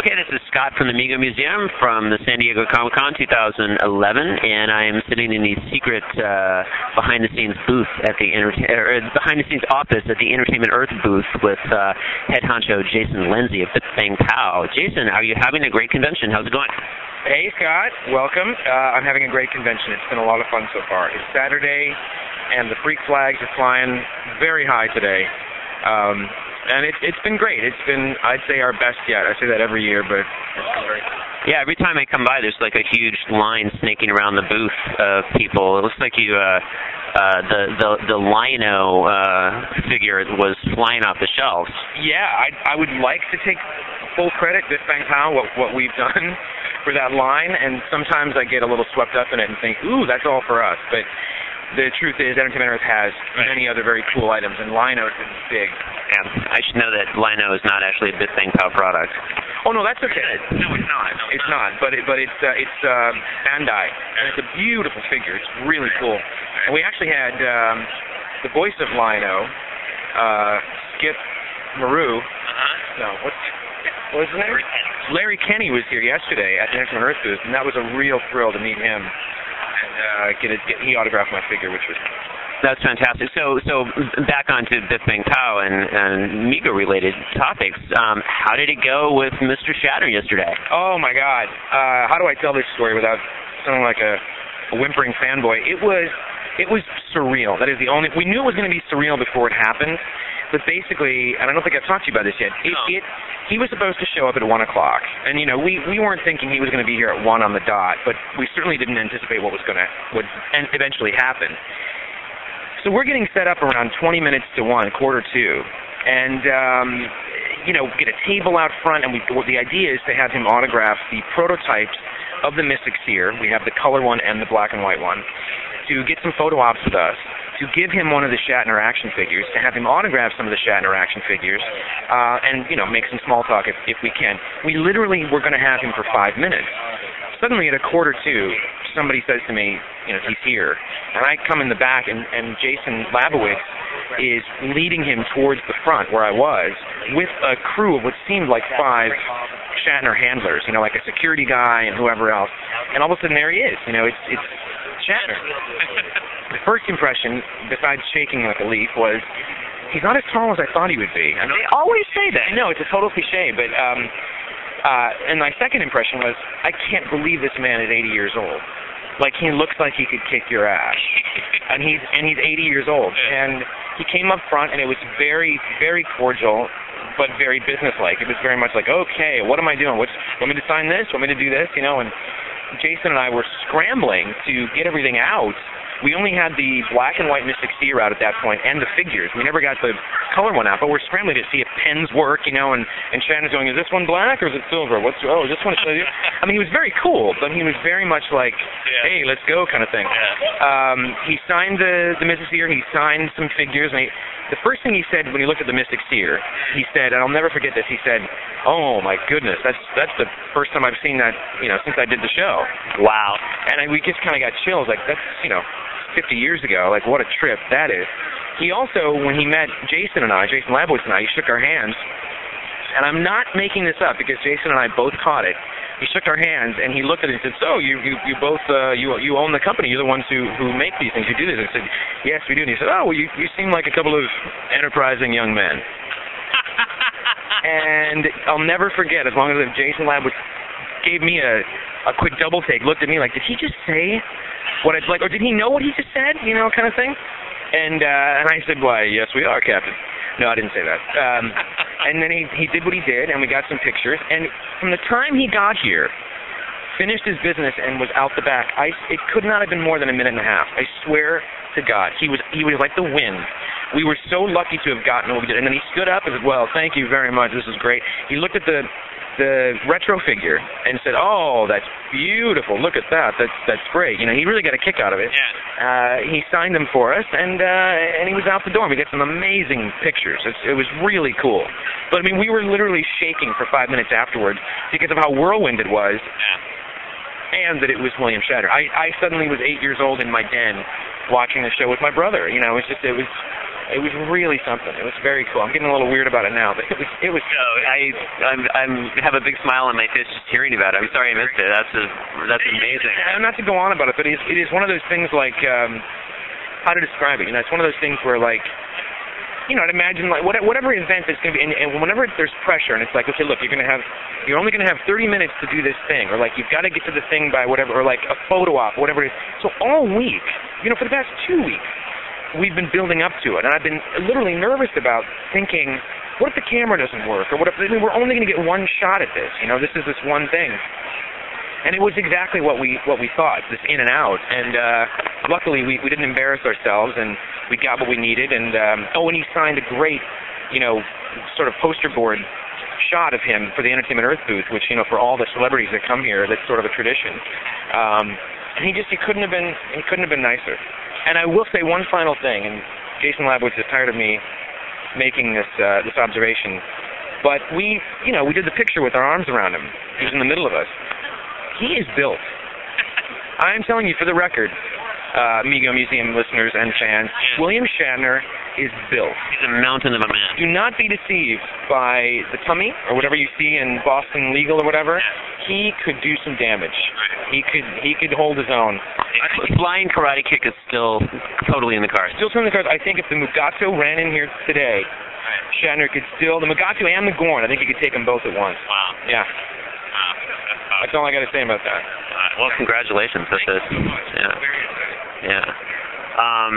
Okay, this is Scott from the Mego Museum from the San Diego Comic Con 2011, and I am sitting in the secret uh, behind-the-scenes booth at the enterta- or behind-the-scenes office at the Entertainment Earth booth with uh, head honcho Jason Lenzi of Biff Bang Pow. Jason, are you having a great convention? How's it going? Hey Scott, welcome. Uh, I'm having a great convention. It's been a lot of fun so far. It's Saturday, and the freak flags are flying very high today. Um, and it, it's been great. It's been, I'd say, our best yet. I say that every year, but it's been very Yeah, every time I come by, there's like a huge line snaking around the booth of people. It looks like you, uh, uh, the the the Lion-O uh, figure was flying off the shelves. Yeah, I I would like to take full credit, Biff Bang Pow, what what we've done [laughs] for that line, and sometimes I get a little swept up in it and think, ooh, that's all for us. But the truth is, Entertainment Earth has many other very cool items, and Lion-O's is big. Yeah, I should know that Lion-O is not actually a Biff Bang Pow product. Oh no, that's okay. No, it's not. it's not. But it, but it's uh, it's um, Bandai, and it's a beautiful figure. It's really cool. And we actually had um, the voice of Lion-O, uh, Skip Maru. Uh-huh. No, what's what was his name? Larry Kenney was here yesterday at the Entertainment Earth booth, and that was a real thrill to meet him. And uh, get, a, get he autographed my figure, which was That's fantastic. So so back onto Biff Bang Pow and and Mego related topics. Um, how did it go with Mr. Shatner yesterday? Oh my God! Uh, how do I tell this story without sounding like a, a whimpering fanboy? It was, it was surreal. That is the only. We knew it was going to be surreal before it happened, but basically, and I don't think I've talked to you about this yet. It, No. it he was supposed to show up at one o'clock, and you know we we weren't thinking he was going to be here at one on the dot, but we certainly didn't anticipate what was going to would eventually happen. So we're getting set up around 20 minutes to one, quarter two, and um, you know get a table out front, and we well, the idea is to have him autograph the prototypes of the Mystic Seer. We have the color one and the black and white one. To get some photo ops with us, to give him one of the Shatner action figures, to have him autograph some of the Shatner action figures, uh, and you know make some small talk if, if we can. We literally were going to have him for five minutes. Suddenly, at a quarter to, somebody says to me, you know, he's here, and I come in the back, and, and Jason Labowitz is leading him towards the front where I was with a crew of what seemed like five Shatner handlers, you know, like a security guy and whoever else. And all of a sudden, there he is. You know, it's it's Shatner. [laughs] the first impression, besides shaking like a leaf, was he's not as tall as I thought he would be. I know, They always say that. I know it's a total cliche, but um, uh, and my second impression was I can't believe this man is 80 years old. Like he looks like he could kick your ass, [laughs] and he's and he's 80 years old. And he came up front, and it was very very cordial, but very businesslike. It was very much like, okay, what am I doing? What's want me to sign this? Want me to do this? You know, and Jason and I were scrambling to get everything out. We only had the black and white Mystic Seer out at that point and the figures. We never got the color one out, but we're scrambling to see if pens work, you know. And and Shatner's going, "Is this one black or is it silver? What's oh, is this one?" To show you? I mean, he was very cool, but he was very much like, "Hey, let's go," kind of thing. Um, he signed the the Mystic Seer. He signed some figures, and he, the first thing he said when he looked at the Mystic Seer, he said, and I'll never forget this. He said, "Oh my goodness, that's that's the first time I've seen that, you know, since I did the show." Wow. And I, we just kind of got chills. Like that's you know, 50 years ago. Like what a trip that is. He also, when he met Jason and I, Jason Labowitz and I, he shook our hands. And I'm not making this up because Jason and I both caught it. He shook our hands and he looked at it and said, "So you you you both uh, you you own the company. You're the ones who who make these things. You do this." I said, "Yes, we do." And he said, "Oh, well, you you seem like a couple of enterprising young men." [laughs] and I'll never forget, as long as Jason Labowitz gave me a a quick double take, looked at me like, "Did he just say what it's like, or did he know what he just said?" You know, kind of thing. And uh, and I said, "Why, yes, we are, Captain." No, I didn't say that. Um, and then he he did what he did, and we got some pictures. And from the time he got here, finished his business and was out the back, I it could not have been more than a minute and a half. I swear to God, he was he was like the wind. We were so lucky to have gotten what we did. And then he stood up and said, "Well, thank you very much. This is great." He looked at the the retro figure and said, "Oh, that's beautiful. Look at that. That's that's great." You know, he really got a kick out of it. Yeah. Uh, he signed them for us, and uh, and he was out the door. We got some amazing pictures. It's, it was really cool. But I mean, we were literally shaking for five minutes afterwards because of how whirlwind it was, Yeah. and that it was William Shatner. I I suddenly was eight years old in my den watching the show with my brother. You know, it was just it was it was really something. It was very cool. I'm getting a little weird about it now, but it was it was. No, I I'm I'm have a big smile on my face just hearing about it. I'm sorry I missed it. That's a, that's amazing. Not to go on about it, but it is, it is one of those things like um how to describe it. You know, it's one of those things where like you know, I'd imagine like what- whatever event it's going to be, and, and whenever there's pressure, and it's like, okay, look, you're going to have, you're only going to have 30 minutes to do this thing, or like you've got to get to the thing by whatever, or like a photo op, whatever it is. So all week, you know, for the past two weeks, we've been building up to it, and I've been literally nervous about thinking, what if the camera doesn't work, or what if I mean, we're only going to get one shot at this? You know, this is this one thing. And it was exactly what we what we thought, this in and out. And uh, luckily, we we didn't embarrass ourselves, and we got what we needed. And um, oh, and he signed a great, you know, sort of poster board shot of him for the Entertainment Earth booth, which you know, for all the celebrities that come here, that's sort of a tradition. Um, and he just he couldn't have been he couldn't have been nicer. And I will say one final thing, and Jason Labowitz is tired of me making this uh, this observation, but we you know we did the picture with our arms around him. He was in the middle of us. He is built. I'm telling you for the record, uh, Mego Museum listeners and fans, William Shatner is built. He's a mountain of a man. Do not be deceived by the tummy or whatever you see in Boston Legal or whatever. He could do some damage. He could he could hold his own. Flying karate kick is still totally in the cards. Still in the cards. I think if the Mugato ran in here today, Shatner could still the Mugato and the Gorn. I think he could take them both at once. Wow. Yeah. That's all I got to say about that. Well, congratulations. This is yeah, yeah. Um.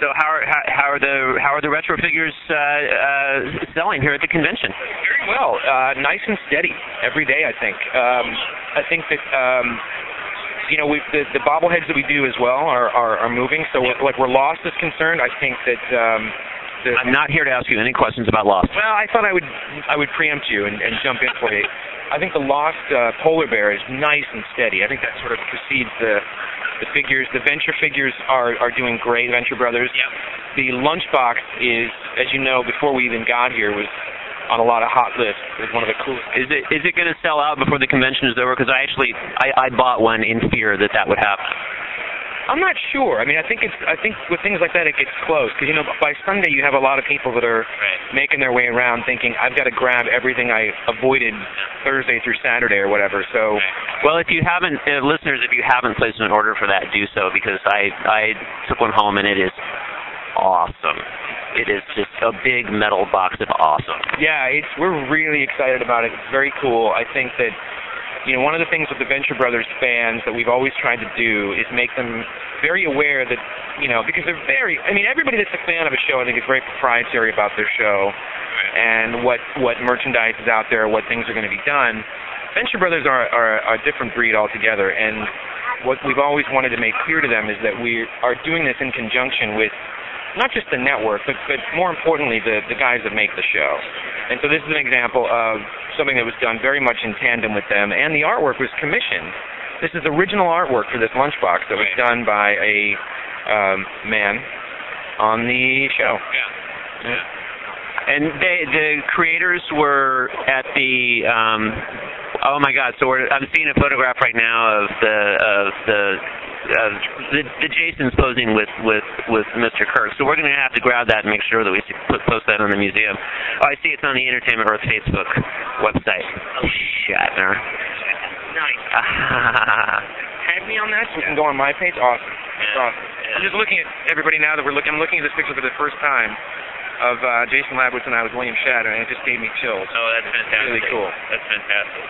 So how are how, how are the how are the retro figures uh, uh, selling here at the convention? Very well. Uh, nice and steady every day. I think. Um, I think that. Um, you know, we the, the bobbleheads that we do as well are are, are moving. So, like, where Lost is concerned, I think that um, the, I'm not here to ask you any questions about Lost. Well, I thought I would I would preempt you and, and jump in for you. I think the Lost uh, polar bear is nice and steady. I think that sort of precedes the the figures. The Venture figures are are doing great. Venture Brothers. Yep. The Lunchbox is, as you know, before we even got here, was on a lot of hot lists. It was one of the coolest. Is it is it going to sell out before the convention is over? Because I actually I, I bought one in fear that that would happen. I'm not sure. I mean, I think it's. I think with things like that, it gets close because you know by Sunday you have a lot of people that are making their way around, thinking I've got to grab everything I avoided Thursday through Saturday or whatever. So Well, if you haven't, uh, listeners, if you haven't placed an order for that, do so because I I took one home and it is awesome. It is just a big metal box of awesome. yeah, it's we're really excited about it. It's very cool. I think that you know one of the things with the Venture Brothers fans that we've always tried to do is make them very aware that you know because they're very. I mean, everybody that's a fan of a show, I think, is very proprietary about their show and what what merchandise is out there, what things are going to be done. Venture Brothers are, are a different breed altogether, and what we've always wanted to make clear to them is that we are doing this in conjunction with not just the network, but, but more importantly, the, the guys that make the show. And so this is an example of something that was done very much in tandem with them, and the artwork was commissioned. This is original artwork for this lunchbox that was done by a um, man on the show. Yeah. yeah. And they, the creators were at the. Um, oh my God! So we're, I'm seeing a photograph right now of the of the uh, the, the Jason's posing with with with Mr. Kirk. So we're going to have to grab that and make sure that we put, post that on the museum. Oh, I see it's on the Entertainment Earth Facebook website. Oh, Shatner. Nice. [laughs] Tag me on that so you can go on my page. Awesome. That's awesome. I'm just looking at everybody now that we're looking. I'm looking at this picture for the first time of uh, Jason Labowitz and I with William Shatner, and it just gave me chills. Oh, that's fantastic. Really cool. That's fantastic.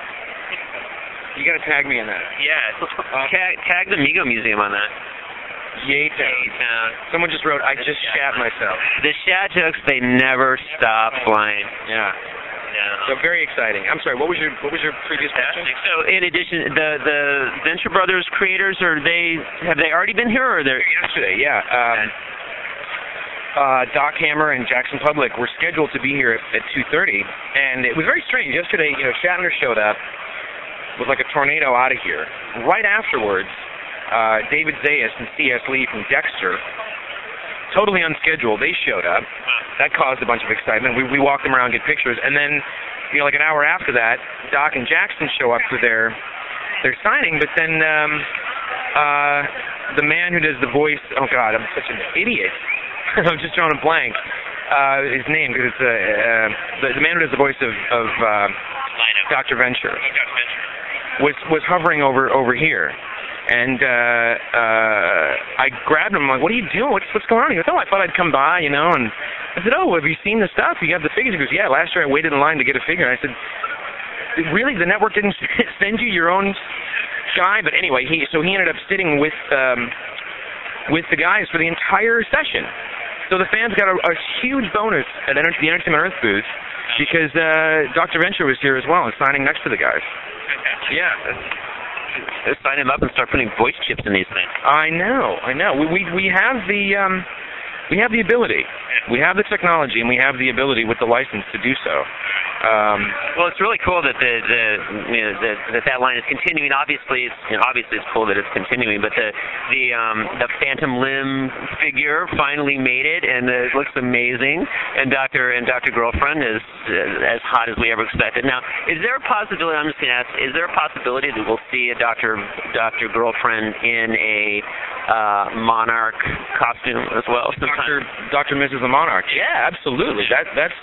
You got to tag me in that. Yeah. tag, tag the Mego Museum on that. Yay town. Someone just wrote, I just shat myself. The shat jokes, they never stop flying. Yeah. Yeah. So very exciting. I'm sorry. What was your What was your previous question? So in addition, the the Venture Brothers creators are they have they already been here or they're yesterday? Yeah. Um, uh, Doc Hammer and Jackson Publick were scheduled to be here at, at 2:30, and it was very strange. Yesterday, you know, Shatner showed up was like a tornado out of here. Right afterwards, uh, David Zayas and C.S. Lee from Dexter, totally unscheduled, they showed up. That caused a bunch of excitement. We we walked them around, get pictures, and then, you know, like an hour after that, Doc and Jackson show up for their their signing. But then, um, uh, the man who does the voice, oh God, I'm such an idiot. [laughs] I'm just drawing a blank. Uh, his name, because it's uh, uh, the, the man who does the voice of, of uh, Dr. Venture, was was hovering over over here, and uh, uh, I grabbed him. I'm like, "What are you doing? What's what's going on?" He goes, "Oh, I thought I'd come by, you know." And I said, "Oh, have you seen the stuff? You have the figures?" He goes, "Yeah, last year I waited in line to get a figure." And I said, "Really? The network didn't [laughs] send you your own guy?" But anyway, he so he ended up sitting with um, with the guys for the entire session. So the fans got a, a huge bonus at Enter- the Entertainment Earth booth because uh, Dr. Venture was here as well and signing next to the guys. Yeah. Let's sign him up and start putting voice chips in these things. I know, I know. We we we have the um we have the ability. We have the technology and we have the ability with the license to do so. Um, well, it's really cool that the the you know, that that that line is continuing. Obviously, it's you know, obviously it's cool that it's continuing, but the the um, the Phantom Limb figure finally made it, and it looks amazing. And Doctor and Doctor Girlfriend is uh, as hot as we ever expected. Now, is there a possibility? I'm just going to ask: Is there a possibility that we'll see a Doctor Doctor Girlfriend in a uh, monarch costume as well? Doctor Doctor Mrs. the Monarch. Yeah, absolutely. That that's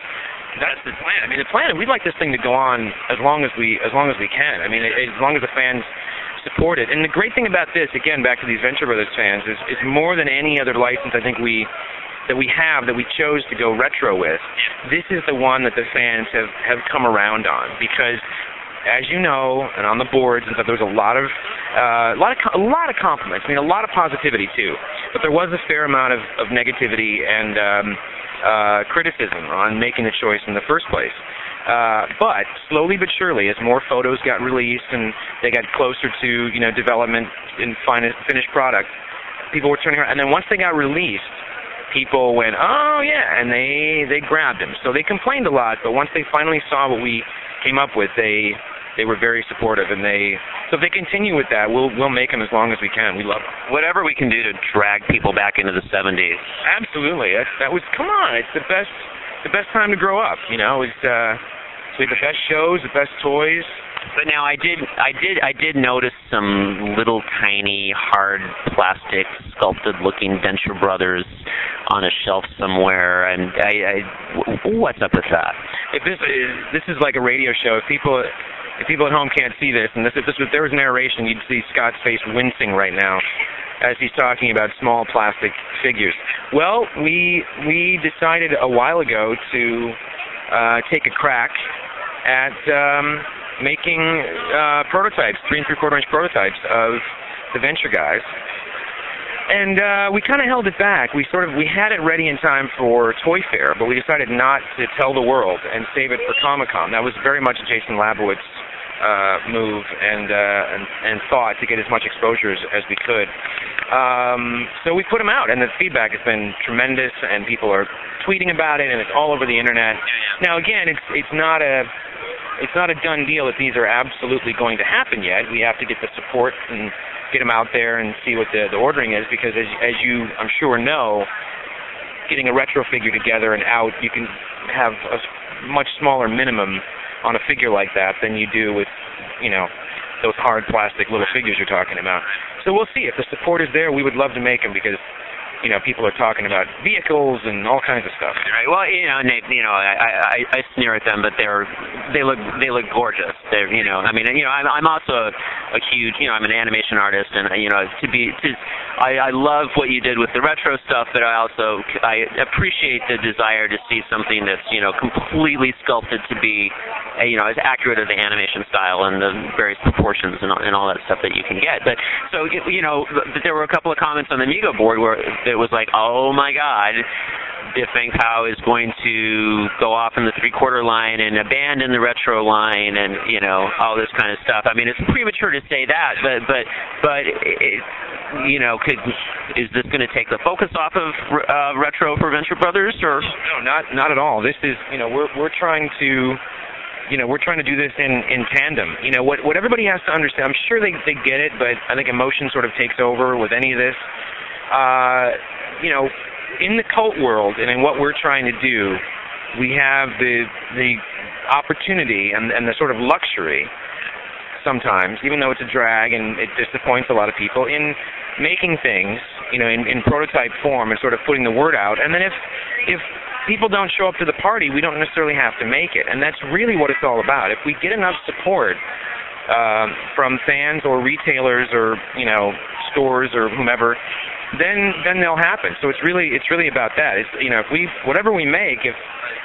that's the plan. I mean, the plan. We'd like this thing to go on as long as we as long as we can. I mean, as long as the fans support it. And the great thing about this, again, back to these Venture Brothers fans, is is more than any other license. I think we that we have that we chose to go retro with. This is the one that the fans have have come around on because as you know, and on the boards and stuff, there was a lot of uh, a lot of a lot of compliments. I mean, a lot of positivity too, but there was a fair amount of, of negativity and um, uh, criticism on making the choice in the first place. Uh, but slowly but surely, as more photos got released and they got closer to you know development and fin- finished product, people were turning around. And then once they got released, people went, oh yeah, and they they grabbed them. So they complained a lot, but once they finally saw what we came up with, they they were very supportive, and they so if they continue with that, we'll we'll make them as long as we can. We love them. Whatever we can do to drag people back into the 70s. Absolutely, that, that was come on. It's the best the best time to grow up. You know, it's uh, we have the best shows, the best toys. But now I did, I did, I did notice some little tiny hard plastic sculpted-looking Venture Brothers on a shelf somewhere, and I, I, what's up with that? If this is this is like a radio show, if people if people at home can't see this, and this if this was there was narration, you'd see Scott's face wincing right now as he's talking about small plastic figures. Well, we we decided a while ago to uh, take a crack at um, making uh, prototypes, three and three quarter inch prototypes of the Venture guys. And uh, we kind of held it back. We sort of we had it ready in time for Toy Fair, but we decided not to tell the world and save it for Comic Con. That was very much Jason Labowitz uh, move and, uh, and and thought to get as much exposure as, as we could. Um, so we put them out, and the feedback has been tremendous, and people are tweeting about it, and it's all over the internet. Now, again, it's it's not a it's not a done deal that these are absolutely going to happen yet. We have to get the support and get them out there and see what the, the ordering is, because as as you I'm sure know, getting a retro figure together and out, you can have a much smaller minimum on a figure like that than you do with, you know, those hard plastic little figures you're talking about. So we'll see if the support is there. We would love to make them because, you know, people are talking about vehicles and all kinds of stuff. Right. Well, you know, Nate, you know, I, I I sneer at them, but they're they look they look gorgeous. They're you know, I mean, you know, I'm I'm also a huge you know I'm an animation artist, and you know to be to I I love what you did with the retro stuff, but I also I appreciate the desire to see something that's you know completely sculpted to be uh, you know as accurate as the animation style and the various proportions and all, and all that stuff that you can get. But so you know there were a couple of comments on the Migo board where it was like, oh my god. If Feng Pao is going to go off in the three-quarter line and abandon the retro line, and you know all this kind of stuff. I mean, it's premature to say that, but but but it, you know, could is this going to take the focus off of uh, retro for Venture Brothers, or No, not not at all. This is you know we're we're trying to you know we're trying to do this in in tandem. You know what what everybody has to understand. I'm sure they they get it, but I think emotion sort of takes over with any of this. Uh, you know, in the cult world and in what we're trying to do, we have the the opportunity and and the sort of luxury sometimes, even though it's a drag and it disappoints a lot of people, in making things, you know, in, in prototype form and sort of putting the word out. And then if if people don't show up to the party, we don't necessarily have to make it. And that's really what it's all about. If we get enough support um, from fans or retailers or you know stores or whomever, then then they'll happen. So it's really it's really about that. It's you know if we whatever we make if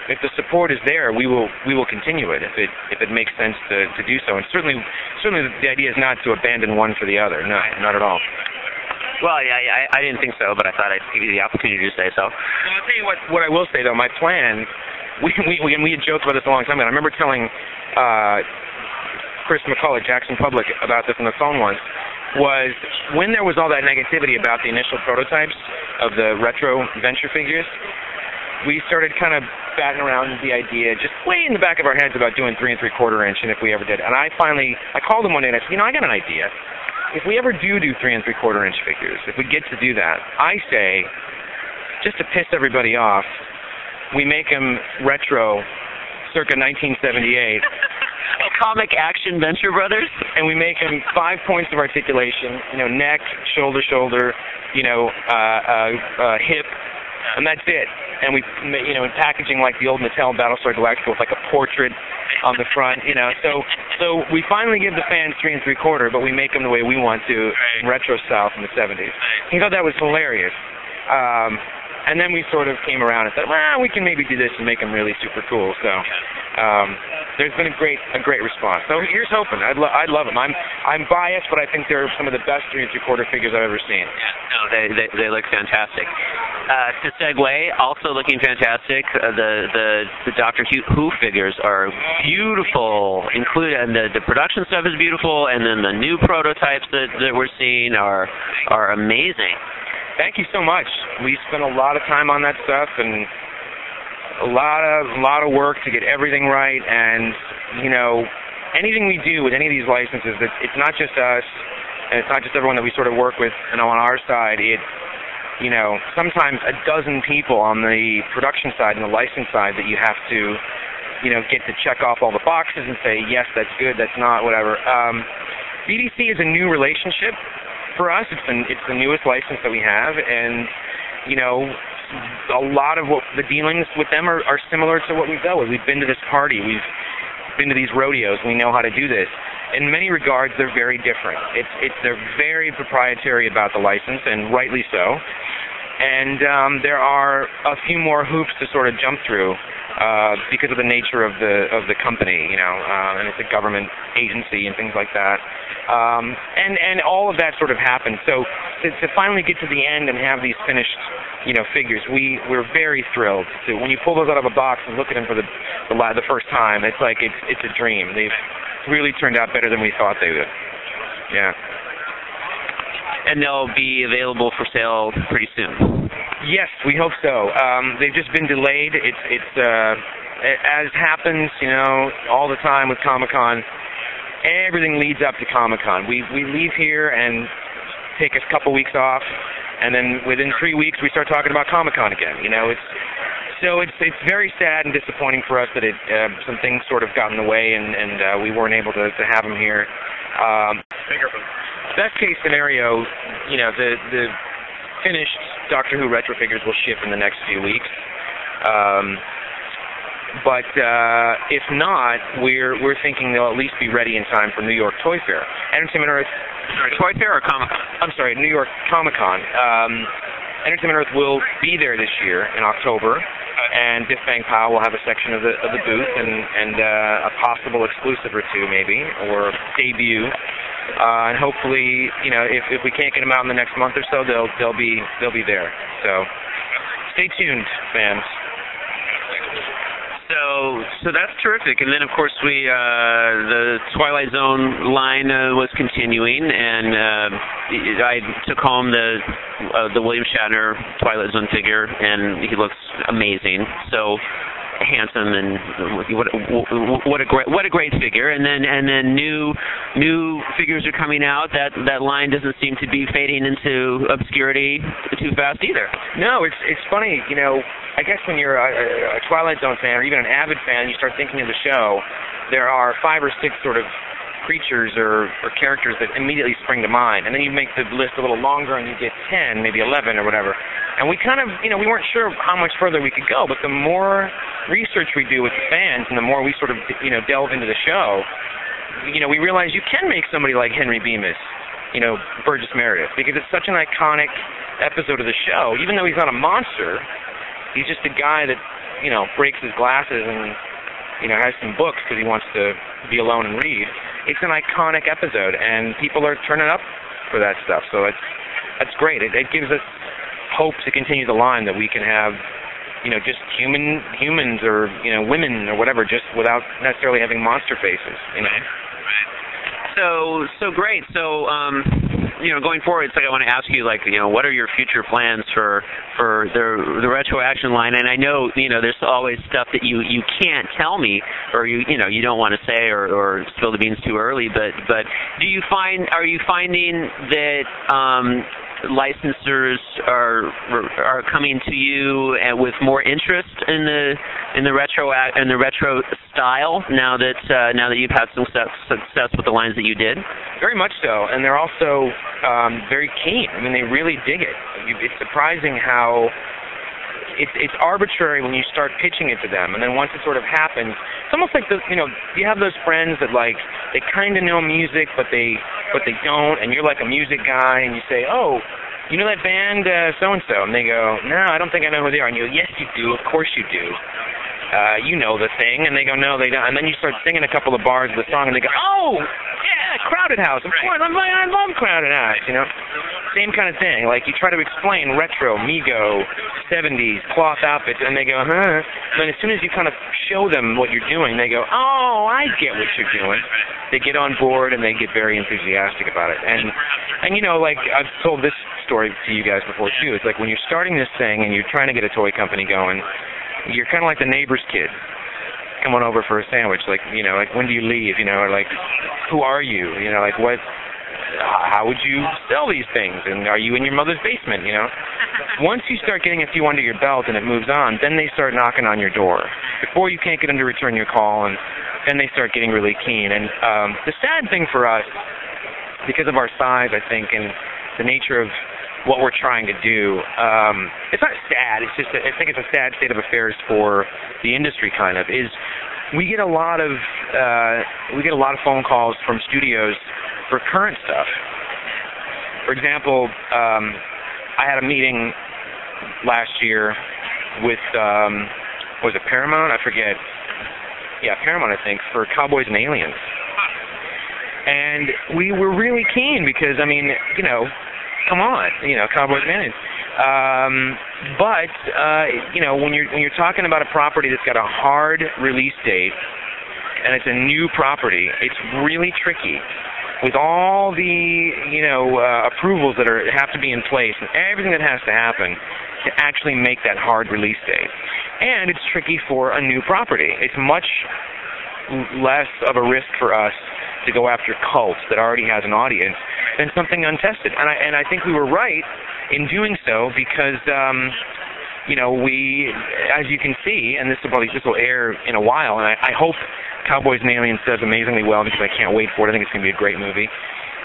if the support is there, we will we will continue it if it if it makes sense to to do so. And certainly certainly the idea is not to abandon one for the other. No, not at all. well, yeah, yeah, I, I didn't think so, but I thought I'd give you the opportunity to say so. So I'll tell you what. What I will say though, my plan. We we we, and we had joked about this a long time ago. I remember telling uh, Chris McCullough, Jackson Publick, about this on the phone once. Was when there was all that negativity about the initial prototypes of the retro venture figures. We started kind of batting around the idea, just way in the back of our heads about doing three and three quarter inch, and if we ever did. And I finally, I called him one day and I said, you know, I got an idea. If we ever do do three and three quarter inch figures, if we get to do that, I say, just to piss everybody off, we make them retro, circa 1978, Comic Action Venture Brothers. and we make them five points of articulation. You know, neck, shoulder, shoulder. You know, uh, uh, uh, hip, and that's it. And we, you know, in packaging like the old Mattel Battlestar Galactica with like a portrait on the front. You know, so so we finally give the fans three and three quarter, but we make them the way we want to in retro style from the 70s. He thought that was hilarious. Um, and then we sort of came around and said, well, we can maybe do this and make them really super cool. So um, there's been a great a great response. So here's hoping. I'd lo- I'd love them. I'm I'm biased, but I think they're some of the best three and three quarter figures I've ever seen. No, they they, they look fantastic. Uh, to segue, also looking fantastic. Uh, the the the Doctor Who Who figures are beautiful. Include and the the production stuff is beautiful, and then the new prototypes that that we're seeing are are amazing. Thank you so much. We spent a lot of time on that stuff and a lot of a lot of work to get everything right. And you know, anything we do with any of these licenses, it's, it's not just us, and it's not just everyone that we sort of work with. Know, on our side, it's you know sometimes a dozen people on the production side and the license side that you have to you know get to check off all the boxes and say yes, that's good, that's not, whatever. Um, BBC is a new relationship for us. It's the it's the newest license that we have, and you know, a lot of what the dealings with them are, are similar to what we've dealt with. We've been to this party, we've been to these rodeos, we know how to do this. In many regards, they're very different. It's it's they're very proprietary about the license, and rightly so. And um, there are a few more hoops to sort of jump through uh, because of the nature of the of the company, you know, uh, and it's a government agency and things like that. Um, and and all of that sort of happened. So to, to finally get to the end and have these finished, you know, figures, we we're very thrilled. To when you pull those out of a box and look at them for the the, la- the first time, it's like it's it's a dream. They've really turned out better than we thought they would. Yeah. And they'll be available for sale pretty soon. Yes, we hope so. Um, they've just been delayed. It's it's uh, as happens, you know, all the time with Comic Con. Everything leads up to Comic Con. We we leave here and take a couple weeks off, and then within three weeks we start talking about Comic Con again. You know, it's so it's it's very sad and disappointing for us that it uh, some things sort of got in the way and and uh, we weren't able to to have them here. Um, best case scenario, you know, the the finished Doctor Who retro figures will ship in the next few weeks. Um, but uh, if not, we're we're thinking they'll at least be ready in time for New York Toy Fair. Entertainment Earth. Sorry, Toy Fair or Comic Con? I'm sorry, New York Comic Con. Um, Entertainment Earth will be there this year in October, and Biff Bang Pow will have a section of the of the booth and and uh, a possible exclusive or two maybe or debut. Uh, and hopefully, you know, if if we can't get them out in the next month or so, they'll they'll be they'll be there. So, stay tuned, fans. So, so that's terrific. And then, of course, we uh, the Twilight Zone line uh, was continuing, and uh, I took home the uh, the William Shatner Twilight Zone figure, and he looks amazing. So handsome and what what a great what a great figure. And then and then new new figures are coming out that that line doesn't seem to be fading into obscurity too fast either. No it's it's funny you know i guess when you're a, a twilight zone fan or even an avid fan you start thinking of the show there are five or six sort of creatures or, or characters that immediately spring to mind. And then you make the list a little longer and you get 10, maybe 11 or whatever. And we kind of, you know, we weren't sure how much further we could go, but the more research we do with the fans and the more we sort of, you know, delve into the show, you know, we realize you can make somebody like Henry Bemis, you know, Burgess Meredith, because it's such an iconic episode of the show. Even though he's not a monster, he's just a guy that, you know, breaks his glasses and, you know, has some books because he wants to be alone and read it's an iconic episode, and people are turning up for that stuff. So it's that's great. It, it gives us hope to continue the line that we can have, you know, just human humans or you know women or whatever, just without necessarily having monster faces. You know. Right. So so great. So um, you know, going forward, it's like I want to ask you, like, you know, what are your future plans for for the the retro action line? And I know, you know, there's always stuff that you you can't tell me, or you you know you don't want to say, or or spill the beans too early. But but do you find are you finding that um, licensors are are coming to you with more interest in the in the retro in the retro style now that uh, now that you've had some success, success with the lines that you did? Very much so, and they're also um, very keen. I mean, they really dig it. It's surprising how it's it's arbitrary when you start pitching it to them, and then once it sort of happens, it's almost like the you know you have those friends that like they kind of know music, but they but they don't, and you're like a music guy, and you say, oh, you know that band so and so, and they go, no, I don't think I know who they are, and you go, yes, you do, of course you do. Uh, you know the thing, and they go, no, they don't. And then you start singing a couple of bars of the song, and they go, oh, yeah, Crowded House, of course, I'm, I love Crowded House, you know. Same kind of thing. Like you try to explain retro, Mego, 70s, cloth outfits, and they go, huh. And then as soon as you kind of show them what you're doing, they go, oh, I get what you're doing. They get on board and they get very enthusiastic about it. And and you know, like I've told this story to you guys before too. It's like when you're starting this thing and you're trying to get a toy company going you're kind of like the neighbor's kid coming over for a sandwich. Like, you know, like when do you leave? You know, or like, who are you? You know, like what? How would you sell these things? And are you in your mother's basement? You know, [laughs] once you start getting a few under your belt and it moves on, then they start knocking on your door. Before you can't get them to return your call, and then they start getting really keen. And um, the sad thing for us, because of our size, I think, and the nature of what we're trying to do. Um, it's not sad. It's just I think it's a sad state of affairs for the industry. Kind of is we get a lot of uh, we get a lot of phone calls from studios for current stuff. For example, um, I had a meeting last year with um, was it Paramount? I forget. Yeah, Paramount, I think, for Cowboys and Aliens. And we were really keen because I mean, you know, come on, you know, Cowboys Manage. Um, but uh, you know, when you're when you're talking about a property that's got a hard release date, and it's a new property, it's really tricky with all the you know uh, approvals that are have to be in place and everything that has to happen to actually make that hard release date. And it's tricky for a new property. It's much less of a risk for us to go after cults that already has an audience than something untested. And I and I think we were right in doing so because um you know, we, as you can see, and this will probably this will air in a while, and I, I hope Cowboys and Aliens does amazingly well because I can't wait for it. I think it's going to be a great movie.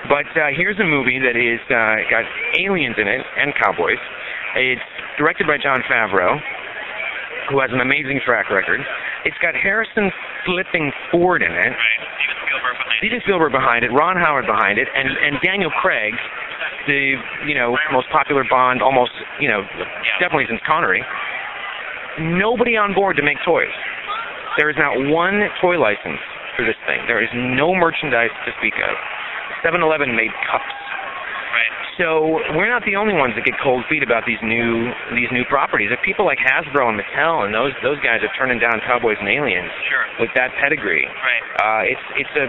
But uh, here's a movie that is uh, got aliens in it and cowboys. It's directed by Jon Favreau, who has an amazing track record. It's got Harrison flipping Ford in it. Steven Spielberg behind it, Ron Howard behind it, and and Daniel Craig, the you know most popular Bond, almost you know definitely since Connery. Nobody on board to make toys. There is not one toy license for this thing. There is no merchandise to speak of. 7-Eleven made cups. So we're not the only ones that get cold feet about these new these new properties. If people like Hasbro and Mattel and those those guys are turning down Cowboys and Aliens Sure. with that pedigree, Right. uh, it's it's a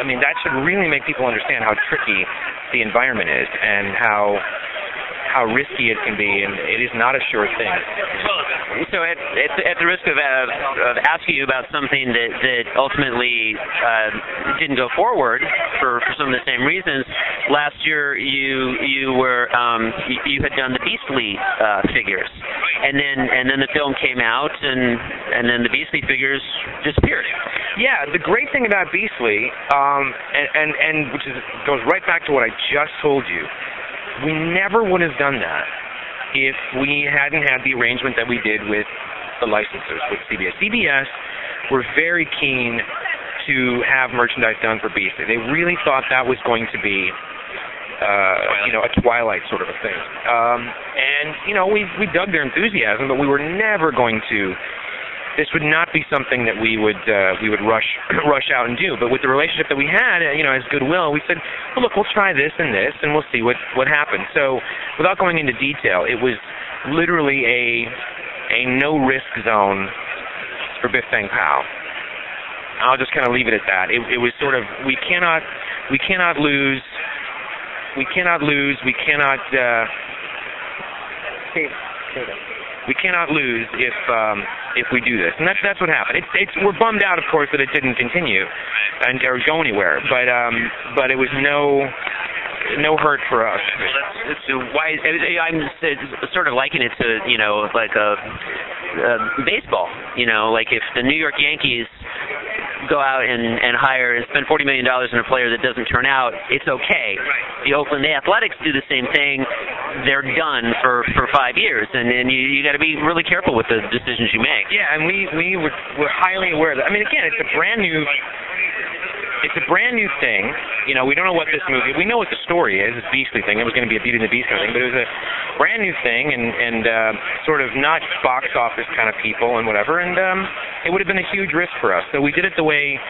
I mean that should really make people understand how tricky the environment is and how how risky it can be, and it is not a sure thing. So at, at, at the risk of, uh, of asking you about something that, that ultimately uh, didn't go forward for, for some of the same reasons, last year you you were um, you, you had done the Beastly uh, figures, and then and then the film came out, and and then the Beastly figures disappeared. Yeah, the great thing about Beastly, um, and, and and which is goes right back to what I just told you, we never would have done that if we hadn't had the arrangement that we did with the licensors with CBS. CBS were very keen to have merchandise done for Beastly. They really thought that was going to be uh, you know, a Twilight sort of a thing. Um, and you know, we we dug their enthusiasm, but we were never going to. This would not be something that we would uh, we would rush [clears throat] rush out and do. But with the relationship that we had, uh, you know, as goodwill, we said, well, look, we'll try this and this, and we'll see what what happens. So, without going into detail, it was literally a a no risk zone for Biff Bang Pow. I'll just kind of leave it at that. It, it was sort of we cannot we cannot lose we cannot lose we cannot uh, we cannot lose if um, if we do this, and that's that's what happened. It's it's we're bummed out, of course, that it didn't continue and or go anywhere, but um, but it was no no hurt for us. It's why I'm sort of liking it to you know like a, a baseball. You know, like if the New York Yankees go out and and hire and spend forty million dollars on a player that doesn't turn out, it's okay. The Oakland Athletics do the same thing. They're done for for five years, and and you you got to be really careful with the decisions you make. Yeah, and we we were, were highly aware of that. I mean, again, it's a brand new. It's a brand new thing. You know, we don't know what this movie. We know what the story is. It's Beastly thing. It was going to be a Beauty and the Beast kind of thing, but it was a brand new thing, and and uh, sort of not box office kind of people and whatever. And um, it would have been a huge risk for us. So we did it the way,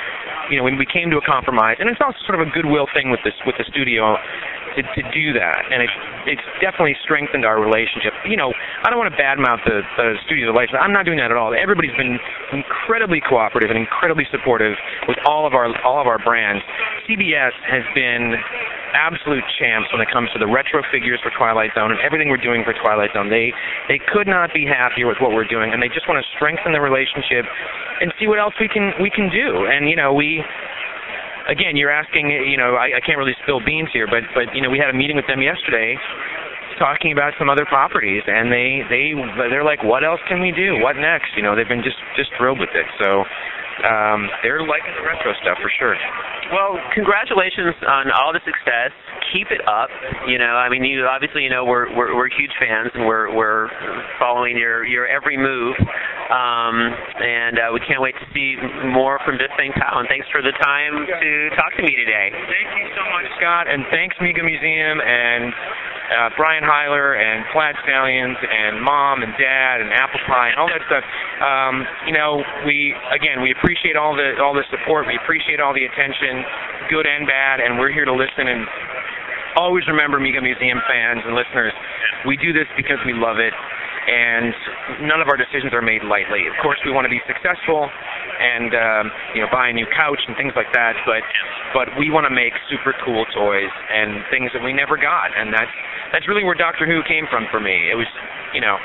you know, when we came to a compromise. And it's also sort of a goodwill thing with this with the studio to to do that, and it it's definitely strengthened our relationship. You know, I don't want to badmouth the, the studio license. I'm not doing that at all. Everybody's been incredibly cooperative and incredibly supportive with all of our all of our brands. CBS has been absolute champs when it comes to the retro figures for Twilight Zone and everything we're doing for Twilight Zone. They they could not be happier with what we're doing, and they just want to strengthen the relationship and see what else we can we can do. And you know, we again, you're asking, you know, I, I can't really spill beans here, but but you know, we had a meeting with them yesterday talking about some other properties and they they they're like what else can we do what next you know they've been just just thrilled with it so um they're liking the retro stuff for sure Well, congratulations on all the success. Keep it up. You know, I mean, you obviously, you know, we're we're, we're huge fans, and we're we're following your your every move. Um, and uh, we can't wait to see more from Biff Bang Pow. And thanks for the time to talk to me today. Thank you so much, Scott, and thanks Mego Museum and uh, Brian Heiler and Plaid Stallions and Mom and Dad and Apple Pie and all that stuff. Um, you know, we again we appreciate all the all the support. We appreciate all the attention, good and bad, and we're here to listen and always remember Mego Museum fans and listeners, we do this because we love it and none of our decisions are made lightly. Of course, we want to be successful and um, you know buy a new couch and things like that. But but we want to make super cool toys and things that we never got, and that's that's really where Doctor Who came from for me. It was you know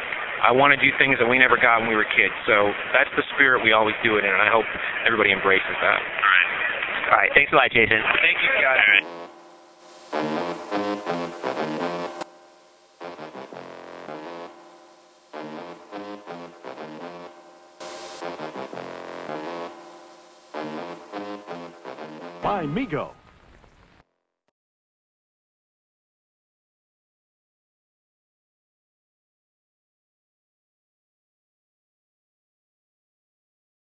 I want to do things that we never got when we were kids. So that's the spirit we always do it in, and I hope everybody embraces that. All right. All right. Thanks a lot, Jason. Thank you, guys. All right. By Mego.